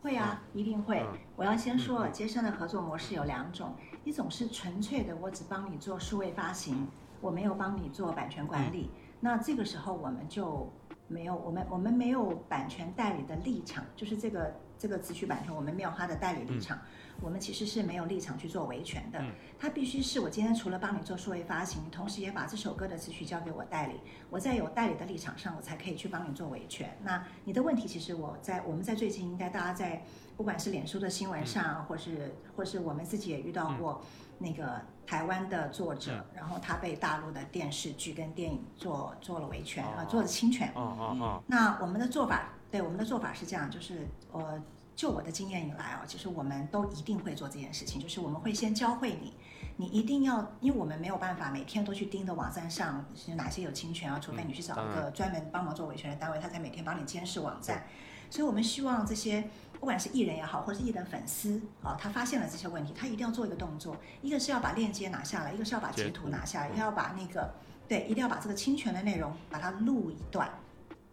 Speaker 4: 会啊，一定会。我要先说，接生的合作模式有两种，一种是纯粹的，我只帮你做数位发行，我没有帮你做版权管理。那这个时候我们就没有，我们我们没有版权代理的立场，就是这个这个词曲版权，我们没有它的代理立场。我们其实是没有立场去做维权的，它必须是我今天除了帮你做数位发行，同时也把这首歌的词曲交给我代理，我在有代理的立场上，我才可以去帮你做维权。那你的问题其实我在我们在最近应该大家在不管是脸书的新闻上，或是或是我们自己也遇到过那个台湾的作者，然后他被大陆的电视剧跟电影做做了维权啊，做了侵权。
Speaker 3: 哦哦哦。
Speaker 4: 那我们的做法，对我们的做法是这样，就是我。就我的经验以来啊，其实我们都一定会做这件事情，就是我们会先教会你，你一定要，因为我们没有办法每天都去盯着网站上是哪些有侵权啊，除非你去找一个专门帮忙做维权的单位，他才每天帮你监视网站。所以我们希望这些不管是艺人也好，或者是艺人粉丝啊，他发现了这些问题，他一定要做一个动作，一个是要把链接拿下来，一个是要把截图拿下来，要把那个对，一定要把这个侵权的内容把它录一段，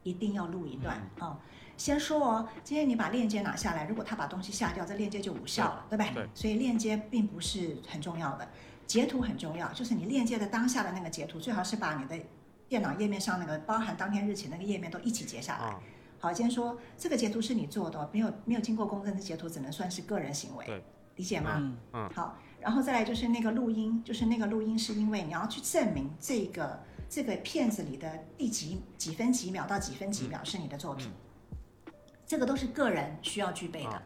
Speaker 4: 一定要录一段啊。先说哦，今天你把链接拿下来，如果他把东西下掉，这链接就无效了，对吧？对。所以链接并不是很重要的，截图很重要，就是你链接的当下的那个截图，最好是把你的电脑页面上那个包含当天日期那个页面都一起截下来。好，今天说这个截图是你做的，没有没有经过公证的截图，只能算是个人行为。
Speaker 3: 对。
Speaker 4: 理解吗？
Speaker 3: 嗯嗯。
Speaker 4: 好，然后再来就是那个录音，就是那个录音是因为你要去证明这个这个片子里的第几几分几秒到几分几秒是你的作品。这个都是个人需要具备的，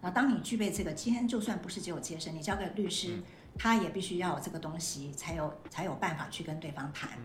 Speaker 4: 那当你具备这个，今天就算不是只有接生，你交给律师，他也必须要有这个东西，才有才有办法去跟对方谈。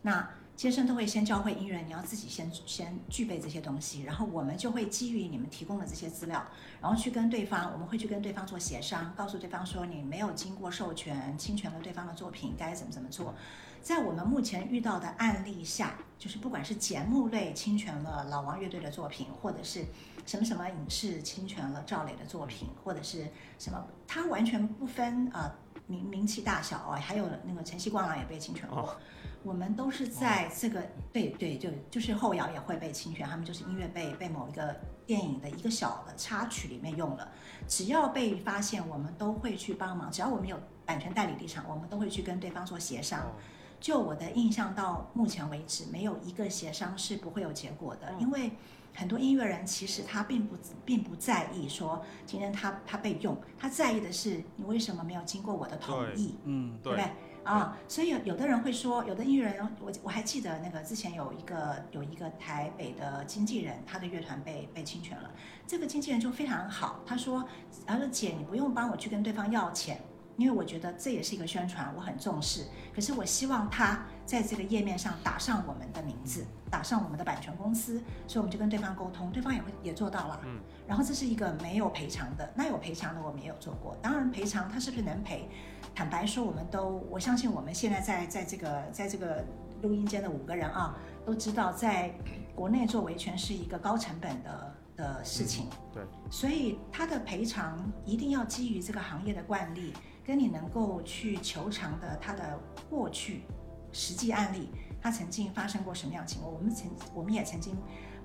Speaker 4: 那接生都会先教会音乐人，你要自己先先具备这些东西，然后我们就会基于你们提供的这些资料，然后去跟对方，我们会去跟对方做协商，告诉对方说你没有经过授权，侵权了对方的作品，该怎么怎么做。在我们目前遇到的案例下，就是不管是节目类侵权了老王乐队的作品，或者是什么什么影视侵权了赵磊的作品，或者是什么，他完全不分啊名名气大小啊，还有那个晨曦光廊也被侵权过，我们都是在这个对对，就就是后摇也会被侵权，他们就是音乐被被某一个电影的一个小的插曲里面用了，只要被发现，我们都会去帮忙，只要我们有版权代理立场，我们都会去跟对方做协商。就我的印象到目前为止，没有一个协商是不会有结果的。因为很多音乐人其实他并不并不在意说今天他他被用，他在意的是你为什么没有经过我的同意，
Speaker 3: 嗯，
Speaker 4: 对不对啊？所以有有的人会说，有的音乐人，我我还记得那个之前有一个有一个台北的经纪人，他的乐团被被侵权了，这个经纪人就非常好，他说，他说姐，你不用帮我去跟对方要钱。因为我觉得这也是一个宣传，我很重视。可是我希望他在这个页面上打上我们的名字，打上我们的版权公司，所以我们就跟对方沟通，对方也会也做到了。嗯。然后这是一个没有赔偿的，那有赔偿的我们也有做过。当然赔偿他是不是能赔？坦白说，我们都我相信我们现在在在这个在这个录音间的五个人啊，都知道在国内做维权是一个高成本的。的事情，
Speaker 3: 对，
Speaker 4: 所以他的赔偿一定要基于这个行业的惯例，跟你能够去求偿的他的过去实际案例，他曾经发生过什么样情况？我们曾我们也曾经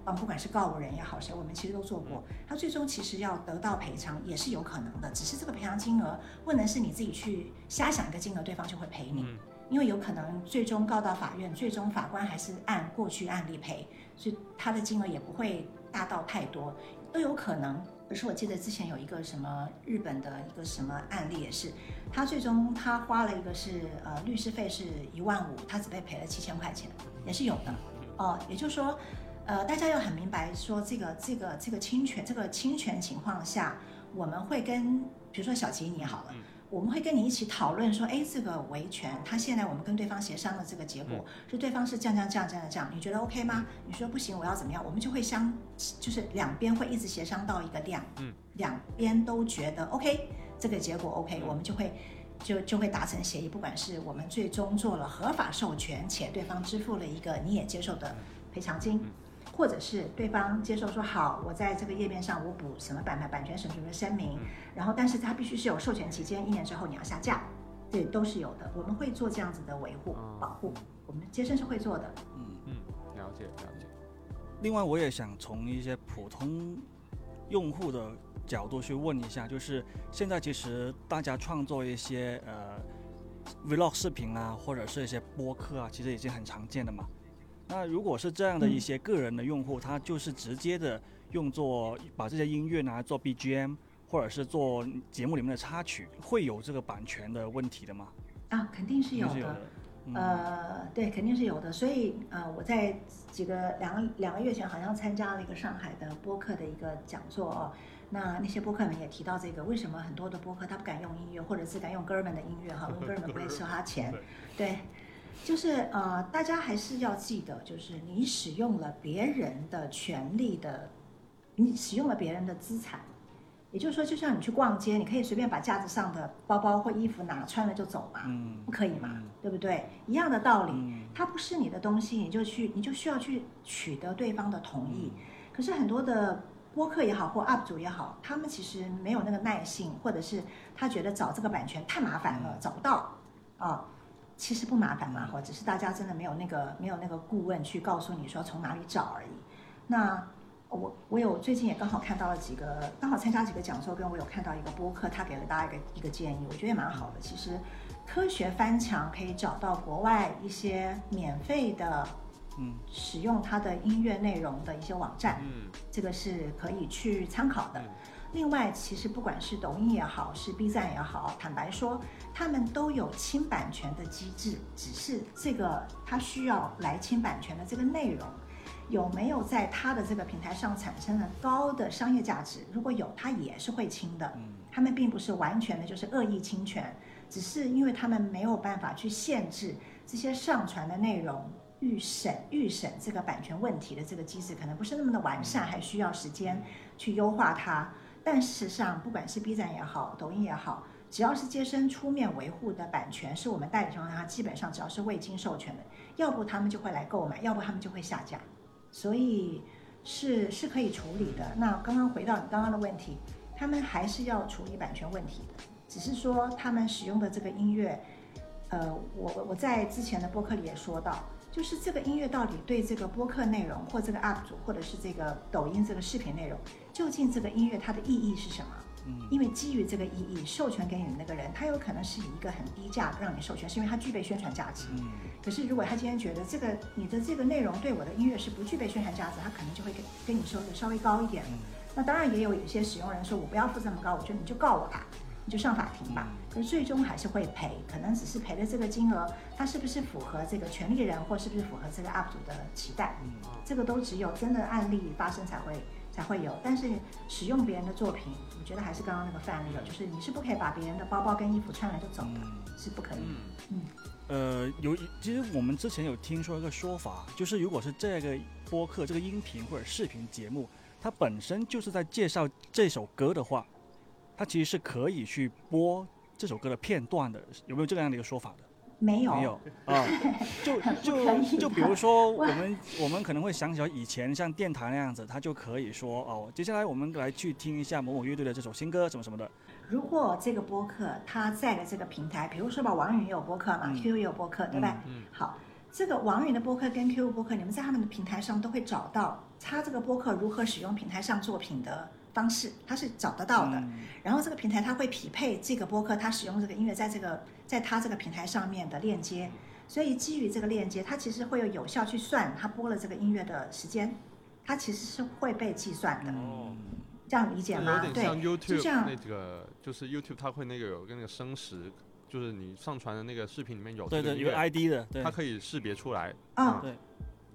Speaker 4: 帮不管是告五人也好，谁我们其实都做过。他最终其实要得到赔偿也是有可能的，只是这个赔偿金额不能是你自己去瞎想一个金额，对方就会赔你，因为有可能最终告到法院，最终法官还是按过去案例赔，所以他的金额也不会。大到太多都有可能，可是我记得之前有一个什么日本的一个什么案例也是，他最终他花了一个是呃律师费是一万五，他只被赔了七千块钱，也是有的哦。也就是说，呃，大家要很明白说这个这个这个侵权这个侵权情况下，我们会跟比如说小吉你好了。我们会跟你一起讨论说，哎，这个维权，他现在我们跟对方协商的这个结果是对方是这样这样这样这样这样，你觉得 OK 吗？你说不行，我要怎么样？我们就会相，就是两边会一直协商到一个量，嗯，两边都觉得 OK，这个结果 OK，我们就会就就会达成协议，不管是我们最终做了合法授权，且对方支付了一个你也接受的赔偿金。或者是对方接受说好，我在这个页面上我补什么版版版权什么什么声明，然后但是它必须是有授权期间，一年之后你要下架，这都是有的。我们会做这样子的维护保护，我们接生是会做的。
Speaker 3: 嗯嗯，了解了解。
Speaker 1: 另外，我也想从一些普通用户的角度去问一下，就是现在其实大家创作一些呃 vlog 视频啊，或者是一些播客啊，其实已经很常见的嘛。那如果是这样的一些个人的用户，他就是直接的用作把这些音乐拿来做 BGM，或者是做节目里面的插曲，会有这个版权的问题的吗？
Speaker 4: 啊，肯定是有的。呃，对，肯定是有的。所以呃，我在几个两个两个月前好像参加了一个上海的播客的一个讲座哦。那那些播客们也提到这个，为什么很多的播客他不敢用音乐，或者是敢用哥们的音乐哈？哥们不会收他钱，对。就是呃，大家还是要记得，就是你使用了别人的权利的，你使用了别人的资产，也就是说，就像你去逛街，你可以随便把架子上的包包或衣服拿穿了就走嘛，不可以嘛，对不对？一样的道理，它不是你的东西，你就去，你就需要去取得对方的同意。可是很多的播客也好，或 UP 主也好，他们其实没有那个耐性，或者是他觉得找这个版权太麻烦了，找不到啊。其实不麻烦嘛，或只是大家真的没有那个没有那个顾问去告诉你说从哪里找而已。那我我有最近也刚好看到了几个，刚好参加几个讲座，跟我有看到一个播客，他给了大家一个一个建议，我觉得也蛮好的。其实科学翻墙可以找到国外一些免费的，嗯，使用它的音乐内容的一些网站，嗯，这个是可以去参考的。另外，其实不管是抖音也好，是 B 站也好，坦白说，他们都有清版权的机制，只是这个它需要来清版权的这个内容，有没有在它的这个平台上产生了高的商业价值？如果有，它也是会清的。他们并不是完全的就是恶意侵权，只是因为他们没有办法去限制这些上传的内容预审预审这个版权问题的这个机制，可能不是那么的完善，还需要时间去优化它。但事实上，不管是 B 站也好，抖音也好，只要是接生出面维护的版权是我们代理商，它基本上只要是未经授权的，要不他们就会来购买，要不他们就会下架，所以是是可以处理的。那刚刚回到你刚刚的问题，他们还是要处理版权问题的，只是说他们使用的这个音乐，呃，我我在之前的播客里也说到。就是这个音乐到底对这个播客内容，或这个 UP 主，或者是这个抖音这个视频内容，究竟这个音乐它的意义是什么？嗯，因为基于这个意义，授权给你的那个人，他有可能是以一个很低价让你授权，是因为他具备宣传价值。嗯，可是如果他今天觉得这个你的这个内容对我的音乐是不具备宣传价值，他可能就会给跟你收的稍微高一点。那当然也有一些使用人说，我不要付这么高，我觉得你就告我吧。你就上法庭吧，可是最终还是会赔，可能只是赔的这个金额，它是不是符合这个权利人，或是不是符合这个 UP 主的期待？嗯，这个都只有真的案例发生才会才会有。但是使用别人的作品，我觉得还是刚刚那个范例了，就是你是不可以把别人的包包跟衣服穿来就走的，是不可以。
Speaker 1: 嗯。呃，有其实我们之前有听说一个说法，就是如果是这个播客、这个音频或者视频节目，它本身就是在介绍这首歌的话，它其实是可以去播这首歌的片段的，有没有这样的一个说法的？
Speaker 4: 没有，
Speaker 1: 没有啊，就就就比如说我们我们可能会想起来以前像电台那样子，他就可以说哦，接下来我们来去听一下某某乐队的这首新歌什么什么的。
Speaker 4: 如果这个播客它在的这个平台，比如说吧，王云也有播客嘛，Q 也有播客，对吧？嗯。好，这个王云的播客跟 QQ 播客，你们在他们的平台上都会找到他这个播客如何使用平台上作品的方式，他是找得到的。然后这个平台它会匹配这个播客它使用这个音乐在这个在它这个平台上面的链接，所以基于这个链接，它其实会有有效去算它播了这个音乐的时间，它其实是会被计算的。哦。这样理解吗？
Speaker 3: 对，
Speaker 4: 就像
Speaker 3: 那个，就是 YouTube 它会那个有个那个生时，就是你上传的那个视频里面有
Speaker 1: 对对有 ID 的，
Speaker 3: 它可以识别出来。
Speaker 4: 啊，
Speaker 1: 对，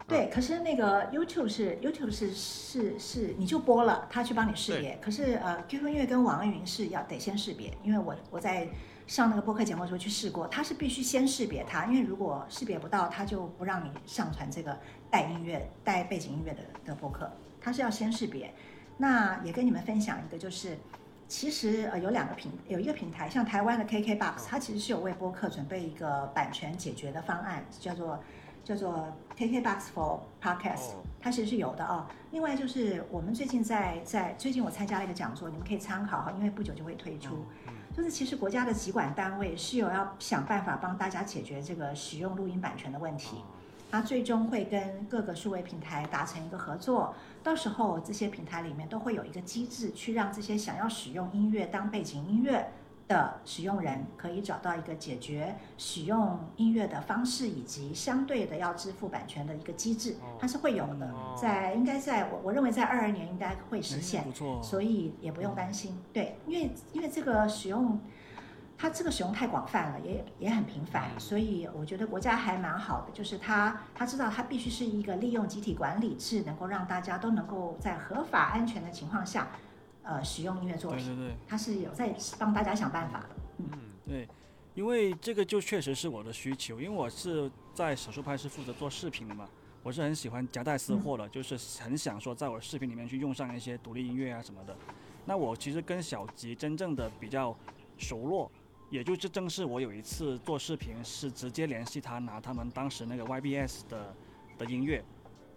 Speaker 4: 对。可是那个 YouTube 是 YouTube 是是是，你就播了，它去帮你识别。可是呃，QQ 音乐跟网易云是要得先识别，因为我我在上那个播客节目的时候去试过，它是必须先识别它，因为如果识别不到，它就不让你上传这个带音乐带背景音乐的的播客，它是要先识别。那也跟你们分享一个，就是其实呃有两个平有一个平台，像台湾的 KKBOX，它其实是有为播客准备一个版权解决的方案，叫做叫做 KKBOX for Podcast，它其实是有的啊。另外就是我们最近在在最近我参加了一个讲座，你们可以参考哈，因为不久就会推出。就是其实国家的集管单位是有要想办法帮大家解决这个使用录音版权的问题。它最终会跟各个数位平台达成一个合作，到时候这些平台里面都会有一个机制，去让这些想要使用音乐当背景音乐的使用人，可以找到一个解决使用音乐的方式，以及相对的要支付版权的一个机制，它是会有的，在应该在我我认为在二二年应该会实现，所以也不用担心。对，因为因为这个使用。它这个使用太广泛了，也也很频繁，所以我觉得国家还蛮好的，就是他他知道他必须是一个利用集体管理制，能够让大家都能够在合法安全的情况下，呃，使用音乐作品。
Speaker 1: 对对对，
Speaker 4: 他是有在帮大家想办法的。
Speaker 1: 嗯，对，因为这个就确实是我的需求，因为我是在手术派是负责做视频的嘛，我是很喜欢夹带私货的，就是很想说在我视频里面去用上一些独立音乐啊什么的。那我其实跟小吉真正的比较熟络。也就是正是我有一次做视频，是直接联系他拿他们当时那个 YBS 的的音乐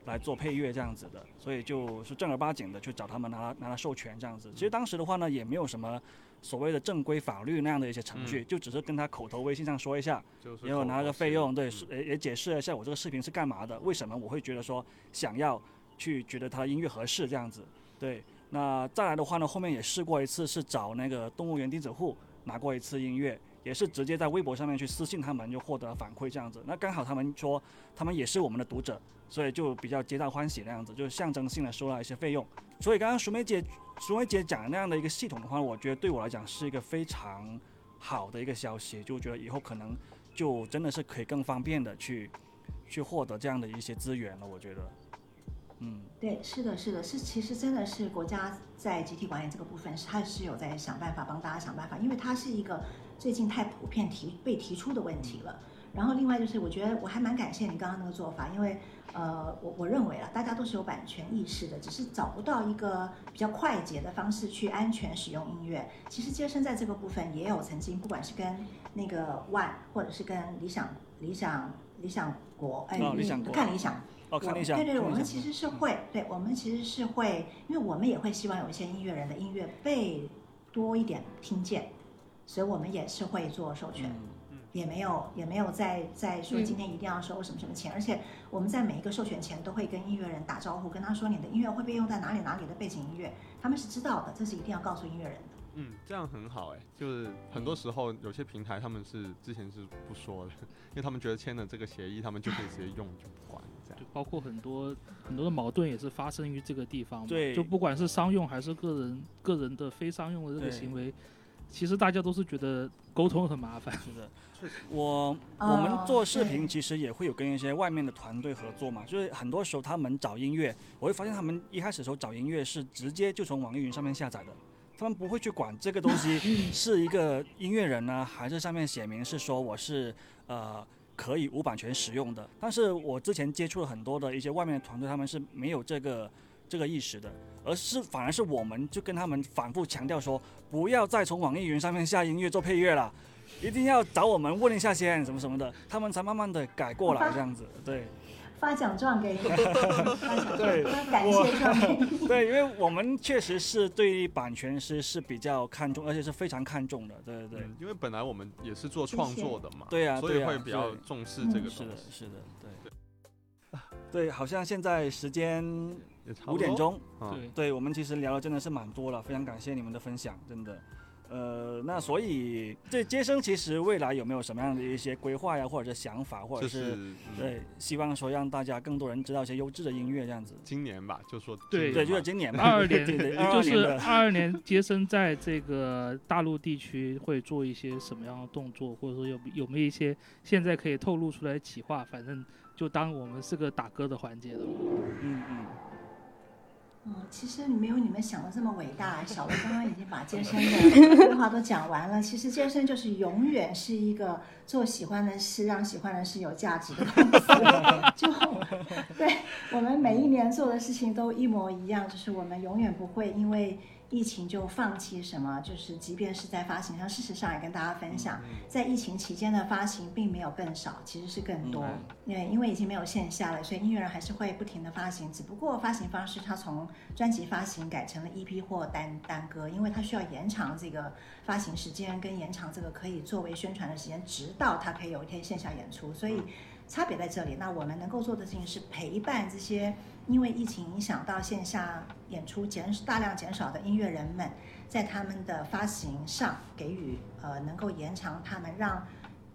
Speaker 1: 来做配乐这样子的，所以就是正儿八经的去找他们拿拿了授权这样子。其实当时的话呢，也没有什么所谓的正规法律那样的一些程序，就只是跟他口头微信上说一下，然后拿了个费用，对，也也解释了一下我这个视频是干嘛的，为什么我会觉得说想要去觉得他的音乐合适这样子。对，那再来的话呢，后面也试过一次，是找那个动物园钉子户。拿过一次音乐，也是直接在微博上面去私信他们，就获得反馈这样子。那刚好他们说他们也是我们的读者，所以就比较皆大欢喜那样子，就是象征性的收了一些费用。所以刚刚淑梅姐淑梅姐讲那样的一个系统的话，我觉得对我来讲是一个非常好的一个消息，就觉得以后可能就真的是可以更方便的去去获得这样的一些资源了。我觉得。嗯，
Speaker 4: 对，是的，是的，是，其实真的是国家在集体管理这个部分，它是有在想办法帮大家想办法，因为它是一个最近太普遍提被提出的问题了。然后另外就是，我觉得我还蛮感谢你刚刚那个做法，因为呃，我我认为啊，大家都是有版权意识的，只是找不到一个比较快捷的方式去安全使用音乐。其实接生在这个部分也有曾经，不管是跟那个 One，，或者是跟理想理想理想国，哎，看理想。对对，我们其实是会，对我们其实是会，因为我们也会希望有一些音乐人的音乐被多一点听见，所以我们也是会做授权，也没有也没有在在说今天一定要收什么什么钱，而且我们在每一个授权前都会跟音乐人打招呼，跟他说你的音乐会被用在哪里哪里的背景音乐，他们是知道的，这是一定要告诉音乐人的。
Speaker 3: 嗯，这样很好哎，就是很多时候有些平台他们是之前是不说的，因为他们觉得签了这个协议，他们就可以直接用就不管这样。
Speaker 2: 就包括很多很多的矛盾也是发生于这个地方，
Speaker 1: 对，
Speaker 2: 就不管是商用还是个人个人的非商用的这个行为，其实大家都是觉得沟通很麻烦。
Speaker 1: 是的，我我们做视频其实也会有跟一些外面的团队合作嘛，就是很多时候他们找音乐，我会发现他们一开始时候找音乐是直接就从网易云上面下载的，他们不会去管这个东西 是一个音乐人呢，还是上面写明是说我是呃可以无版权使用的。但是我之前接触了很多的一些外面的团队，他们是没有这个这个意识的，而是反而是我们就跟他们反复强调说，不要再从网易云上面下音乐做配乐了。一定要找我们问一下先，什么什么的，他们才慢慢的改过来这样子。对，
Speaker 4: 发奖状给你，
Speaker 1: 对，
Speaker 4: 感谢状。
Speaker 1: 对，因为我们确实是对版权是是比较看重，而且是非常看重的。对对对，
Speaker 3: 因为本来我们也是做创作的嘛，
Speaker 1: 对呀，
Speaker 3: 所以会比较重视这个。
Speaker 1: 是的，是的，对。对，好像现在时间五点钟，对，对我们其实聊的真的是蛮多了，非常感谢你们的分享，真的。呃，那所以对接生其实未来有没有什么样的一些规划呀，或者是想法，或者是对希望说让大家更多人知道一些优质的音乐这样子。
Speaker 3: 今年吧，就说
Speaker 2: 对
Speaker 1: 对，就是今年吧。
Speaker 2: 二二年
Speaker 1: 就
Speaker 2: 是二二年接生在这个大陆地区会做一些什么样的动作，或者说有有没有一些现在可以透露出来企划？反正就当我们是个打歌的环节了。
Speaker 1: 嗯嗯。
Speaker 4: 哦，其实没有你们想的这么伟大。小薇刚刚已经把健身的 规划都讲完了。其实健身就是永远是一个做喜欢的事，让喜欢的事有价值的公司。就对我们每一年做的事情都一模一样，就是我们永远不会因为。疫情就放弃什么？就是即便是在发行上，事实上也跟大家分享，在疫情期间的发行并没有更少，其实是更多。因为因为已经没有线下了，所以音乐人还是会不停的发行，只不过发行方式它从专辑发行改成了 EP 或单单歌，因为它需要延长这个发行时间，跟延长这个可以作为宣传的时间，直到它可以有一天线下演出。所以差别在这里。那我们能够做的事情是陪伴这些。因为疫情影响到线下演出减大量减少的音乐人们，在他们的发行上给予呃能够延长他们让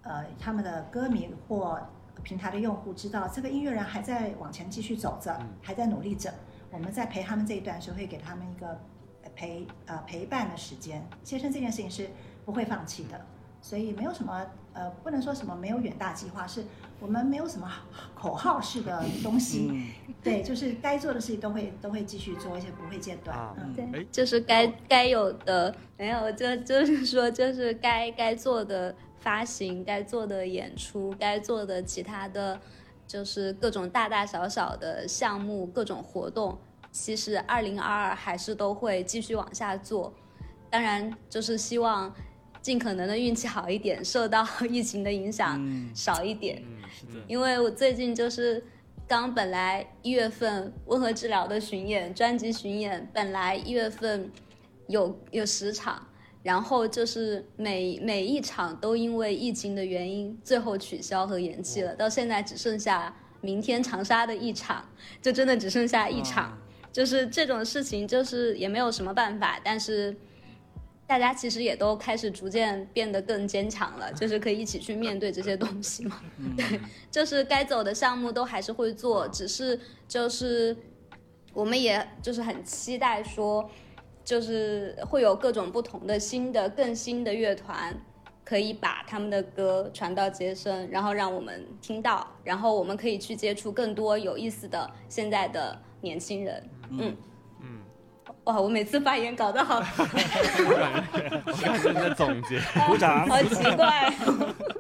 Speaker 4: 呃他们的歌迷或平台的用户知道这个音乐人还在往前继续走着，还在努力着。我们在陪他们这一段时候会给他们一个陪呃陪伴的时间。先生这件事情是不会放弃的，所以没有什么呃不能说什么没有远大计划是。我们没有什么口号式的东西，对，就是该做的事情都会都会继续做，而且不会间断。
Speaker 5: 嗯，对，就是该该有的没有，就就是说，就是该该做的发行，该做的演出，该做的其他的，就是各种大大小小的项目，各种活动，其实二零二二还是都会继续往下做。当然，就是希望尽可能的运气好一点，受到疫情的影响少一点。因为我最近就是刚本来一月份温和治疗的巡演专辑巡演，本来一月份有有十场，然后就是每每一场都因为疫情的原因最后取消和延期了，到现在只剩下明天长沙的一场，就真的只剩下一场，就是这种事情就是也没有什么办法，但是。大家其实也都开始逐渐变得更坚强了，就是可以一起去面对这些东西嘛。对，就是该走的项目都还是会做，只是就是我们也就是很期待说，就是会有各种不同的新的、更新的乐团，可以把他们的歌传到街声，然后让我们听到，然后我们可以去接触更多有意思的现在的年轻人。嗯。哇！我每次发言搞得好，
Speaker 3: 我感觉你在总结，
Speaker 1: 鼓掌，
Speaker 5: 好奇怪。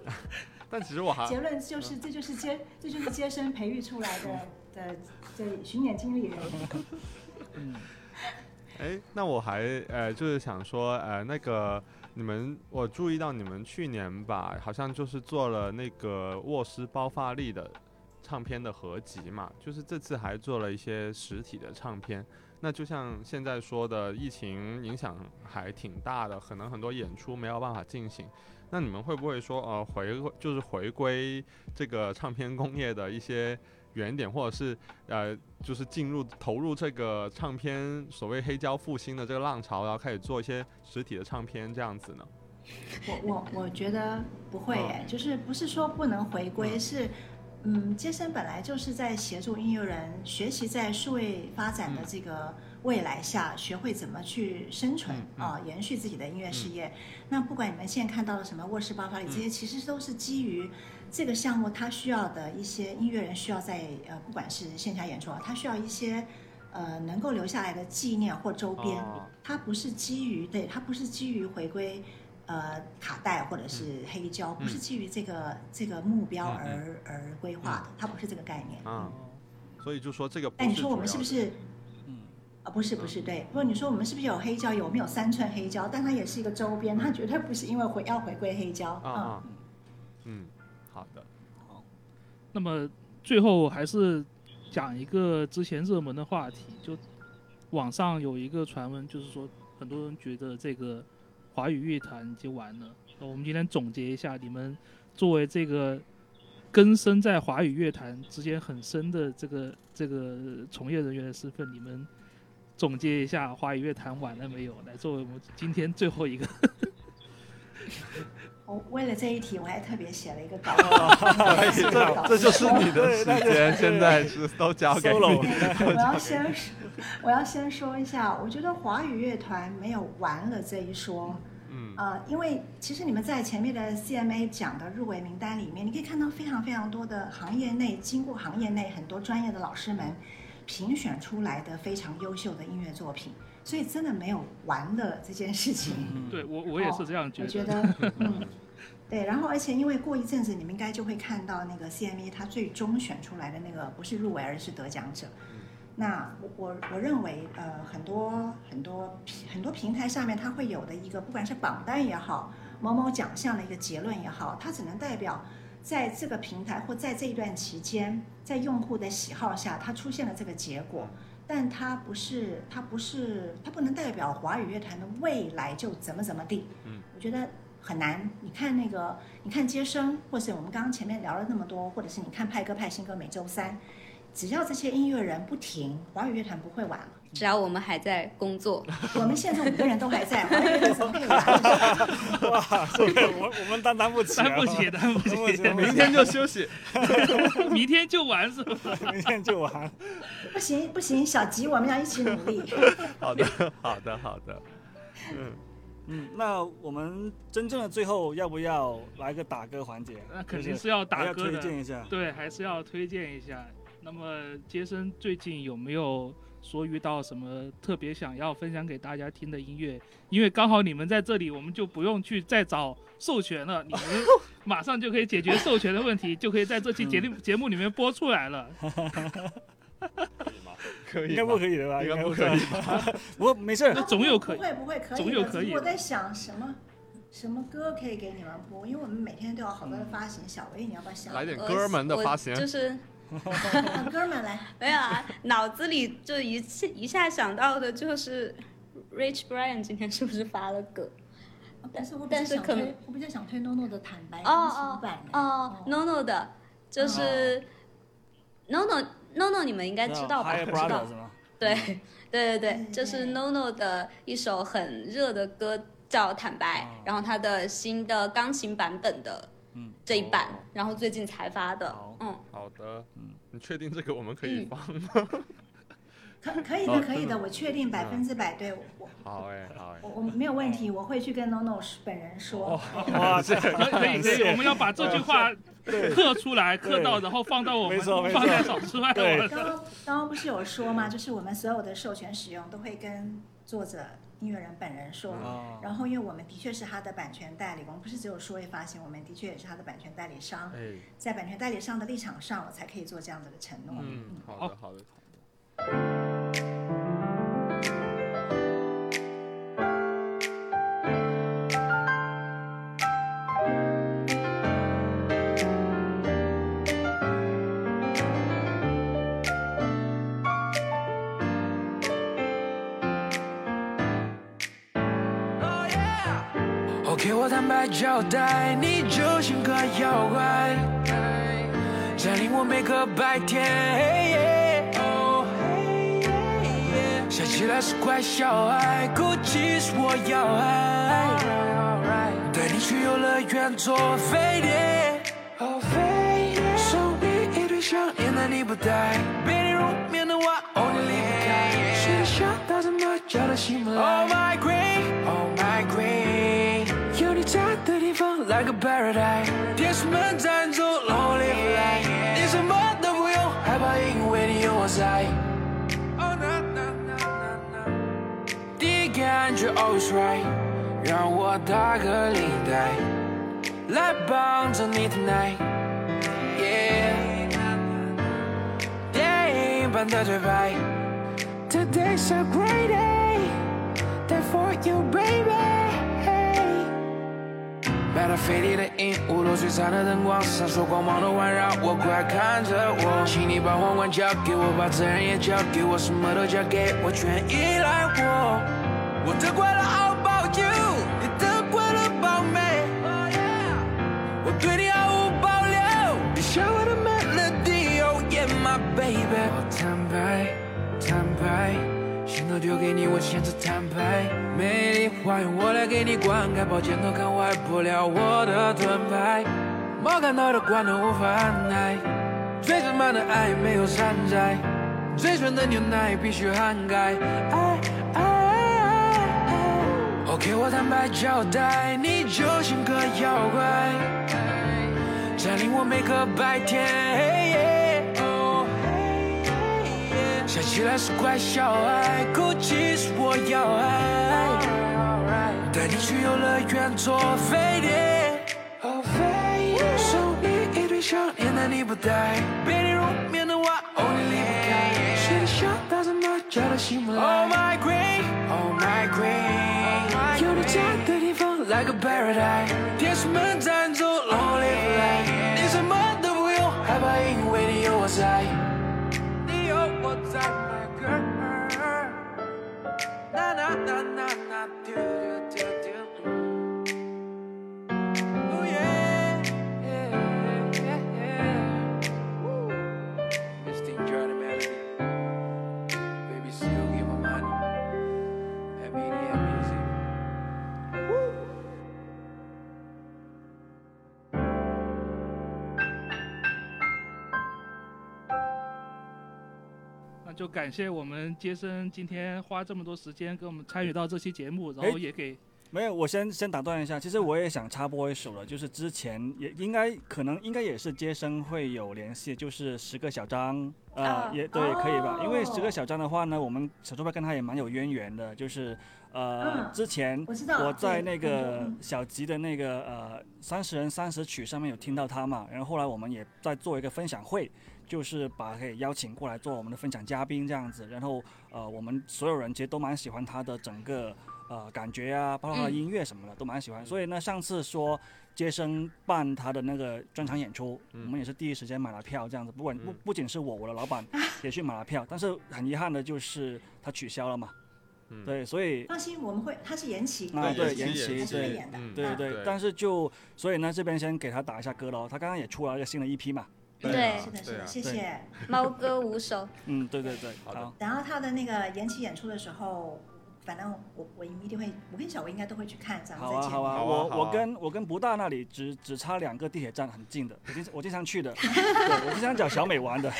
Speaker 3: 但其实我还
Speaker 4: 结论就是，这就是接，这就是接生培育出来的的这巡演经理人。
Speaker 3: 嗯。哎，那我还呃，就是想说呃，那个你们，我注意到你们去年吧，好像就是做了那个沃斯包发力的唱片的合集嘛，就是这次还做了一些实体的唱片。那就像现在说的，疫情影响还挺大的，可能很多演出没有办法进行。那你们会不会说，呃，回就是回归这个唱片工业的一些原点，或者是呃，就是进入投入这个唱片所谓黑胶复兴的这个浪潮，然后开始做一些实体的唱片这样子呢？
Speaker 4: 我我我觉得不会，就是不是说不能回归，是。嗯，杰森本来就是在协助音乐人学习在数位发展的这个未来下学会怎么去生存啊，延续自己的音乐事业。那不管你们现在看到的什么卧室爆发力这些，其实都是基于这个项目它需要的一些音乐人需要在呃，不管是线下演出啊，他需要一些呃能够留下来的纪念或周边。它不是基于对，它不是基于回归呃卡带或者是黑胶，不是基于这个这个目标而而规划的，它不是这个概念。
Speaker 3: 啊，所以就说这个。
Speaker 4: 哎，你说我们是不是？啊，不是不是，对。不过你说我们是不是有黑胶？有没有三寸黑胶？但它也是一个周边，它绝对不是因为回要回归黑胶
Speaker 3: 啊。嗯，好的，好。
Speaker 2: 那么最后还是讲一个之前热门的话题，就网上有一个传闻，就是说很多人觉得这个华语乐坛已经完了。那我们今天总结一下，你们作为这个根深在华语乐坛之间很深的这个这个从业人员的身份，你们。总结一下华语乐坛完了没有？来作为我们今天最后一个。
Speaker 4: 我为了这一题，我还特别写了一个稿。
Speaker 3: 这这就是你的时间，现在是都交给你。
Speaker 4: 我要先，我要先说一下，我觉得华语乐团没有完了这一说。嗯。呃，因为其实你们在前面的 CMA 讲的入围名单里面，你可以看到非常非常多的行业内，经过行业内很多专业的老师们。评选出来的非常优秀的音乐作品，所以真的没有玩的这件事情。
Speaker 2: 对我我也是这样觉
Speaker 4: 得。我觉得，嗯，对。然后，而且因为过一阵子你们应该就会看到那个 CMA 它最终选出来的那个不是入围，而是得奖者。那我我我认为，呃，很多很多很多平台上面它会有的一个，不管是榜单也好，某某奖项的一个结论也好，它只能代表。在这个平台或在这一段期间，在用户的喜好下，它出现了这个结果，但它不是，它不是，它不能代表华语乐坛的未来就怎么怎么地。嗯，我觉得很难。你看那个，你看接生，或是我们刚刚前面聊了那么多，或者是你看派歌派新歌每周三，只要这些音乐人不停，华语乐坛不会完了。
Speaker 5: 只要我们还在工作，
Speaker 4: 我们现在五个人都还在，华语乐团
Speaker 1: 哇，这个我我们担当不起，
Speaker 2: 担不起，担不起，
Speaker 3: 明天就休息，
Speaker 2: 明天就完是吧？
Speaker 1: 明天就完，
Speaker 4: 不行不行，小吉，我们要一起努力。
Speaker 3: 好的好的好的，
Speaker 1: 嗯。嗯，那我们真正的最后要不要来个打歌环节？
Speaker 2: 那肯定是要打歌
Speaker 1: 的，推荐一下，
Speaker 2: 对，还是要推荐一下。那么杰森最近有没有？说遇到什么特别想要分享给大家听的音乐，因为刚好你们在这里，我们就不用去再找授权了，你们 马上就可以解决授权的问题，就可以在这期节目节目里面播出来了。
Speaker 3: 可以吗？可以？
Speaker 1: 应该不可以的吧？
Speaker 3: 应该不可以。
Speaker 1: 不过没事，
Speaker 2: 那总有可以。
Speaker 4: 不会不会可以？
Speaker 2: 总有可以。
Speaker 4: 我在想什么什么歌可以给你们播，因为我们每天都有好多的发行。小薇，你要不要想
Speaker 3: 来点哥们的发行？
Speaker 5: 就是。
Speaker 4: 哥们来，
Speaker 5: 没有啊，脑子里就一一下想到的就是 Rich Brian 今天是不是发了歌？
Speaker 4: 但是我但是可能我比较想推 NoNo 的坦白
Speaker 5: 哦
Speaker 4: 版
Speaker 5: 哦 NoNo 的，就是 NoNo NoNo 你们应该知道吧？知道对对对对，就是 NoNo 的一首很热的歌叫坦白，然后他的新的钢琴版本的。这一版，然后最近才发的，嗯，
Speaker 3: 好的，嗯，你确定这个我们可以放吗？
Speaker 4: 可可以的，可以的，我确定百分之百对我。
Speaker 3: 好哎，好哎，
Speaker 4: 我我没有问题，我会去跟 NoNo 本人说。
Speaker 2: 哇，这可以可以，我们要把这句话 刻出来，刻到，然后放到我们放在手之外。
Speaker 4: 刚刚刚刚不是有说吗？就是我们所有的授权使用都会跟作者。音乐人本人说，然后因为我们的确是他的版权代理，我们不是只有数位发行，我们的确也是他的版权代理商。在版权代理商的立场上，我才可以做这样子的承诺。
Speaker 3: 嗯，好的，好的，好的。
Speaker 6: 交代，你就像个妖怪，占领我每个白天。想起来是怪小孩，估计是我要爱，带你去游乐园坐飞碟，送你一堆项链，但你不戴，被你入眠的话，哦你离不开，是想到。醒不来。like a paradise。天使们站住，Lonely fly，你什么都不用害怕，因为你有我在。Oh na na na na na，第一感觉 always right，让我打个领带，来帮着你 tonight。Yeah。般的对白。Today's a great day, day for you, baby. 买了飞碟的鹦鹉，落璀璨的灯光，闪烁光芒的环绕我，快看着我，请你把皇冠交给我，把责任也交给我，什么都交给我，全依赖我。我的快乐 all about you，你的快乐宝贝，我对你毫无保留，你是我的 melody，oh yeah my baby。丢给你，我选择坦白。美丽花园，我来给你灌溉。抱歉，都看坏不了我的盾牌。猫看到的光都无法按耐。最浪漫的爱没有山寨，最纯的牛奶必须涵盖。OK，我坦白交代，你就像个妖怪，占领我每个白天。想起来是怪小孩，哭泣是我要爱，带你去游乐园坐飞碟，送你一堆项链，但你不戴，别你入眠的话，哦你离不开，谁的想到怎么叫都醒不来。Oh my queen，Oh my queen，有你在的地方 like a paradise，天使们站住，Lonely what's on my girl. Na na na na na do
Speaker 2: 感谢我们杰森今天花这么多时间跟我们参与到这期节目，然后也给
Speaker 1: 没有，我先先打断一下，其实我也想插播一首了，就是之前也应该可能应该也是杰森会有联系，就是十个小张，呃，也对，可以吧？因为十个小张的话呢，我们小猪派跟他也蛮有渊源的，就是呃，之前我在那个小吉的那个呃三十人三十曲上面有听到他嘛，然后后来我们也在做一个分享会。就是把可以邀请过来做我们的分享嘉宾这样子，然后呃，我们所有人其实都蛮喜欢他的整个呃感觉啊，包括他的音乐什么的都蛮喜欢。所以呢，上次说接生办他的那个专场演出，我们也是第一时间买了票这样子。不管不不仅是我，我的老板 也去买了票，但是很遗憾的就是他取消了嘛。对，所以
Speaker 4: 放心，我们会他是延期
Speaker 1: 啊，对
Speaker 3: 延
Speaker 1: 期对，对对。但是就所以呢，这边先给他打一下歌喽。他刚刚也出了一个新的 EP 嘛。
Speaker 5: 对，
Speaker 4: 是的，是的，谢谢。
Speaker 5: 猫哥五首。
Speaker 1: 嗯，对对对，好。
Speaker 4: 然后他的那个延期演出的时候，反正我我一定会，我跟小薇应该都会去看。
Speaker 1: 好啊，好啊，我我跟我跟不大那里只只差两个地铁站，很近的，我经我经常去的。对，我经常找小美玩的。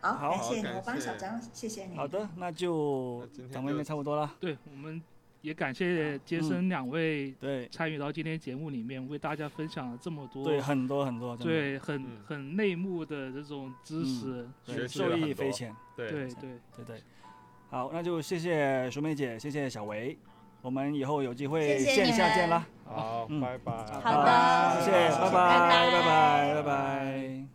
Speaker 4: 好，感谢你，我帮小张，谢谢你。
Speaker 1: 好的，那就咱们应该差不多了。
Speaker 2: 对我们。也感谢杰森两位
Speaker 1: 对。
Speaker 2: 参与到今天节目里面，为大家分享了这么多
Speaker 1: 对很多很多
Speaker 2: 对很很内幕的这种知识，
Speaker 1: 受益匪浅。
Speaker 2: 对。对
Speaker 1: 对。对对，好，那就谢谢淑梅姐，谢谢小维，我们以后有机会线下见啦。
Speaker 3: 好，拜拜。
Speaker 5: 好的，
Speaker 1: 谢谢，拜拜，拜拜，拜拜。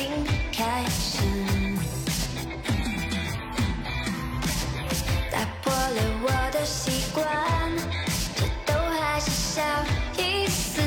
Speaker 7: 新开始，打破了我的习惯，这都还是小意思。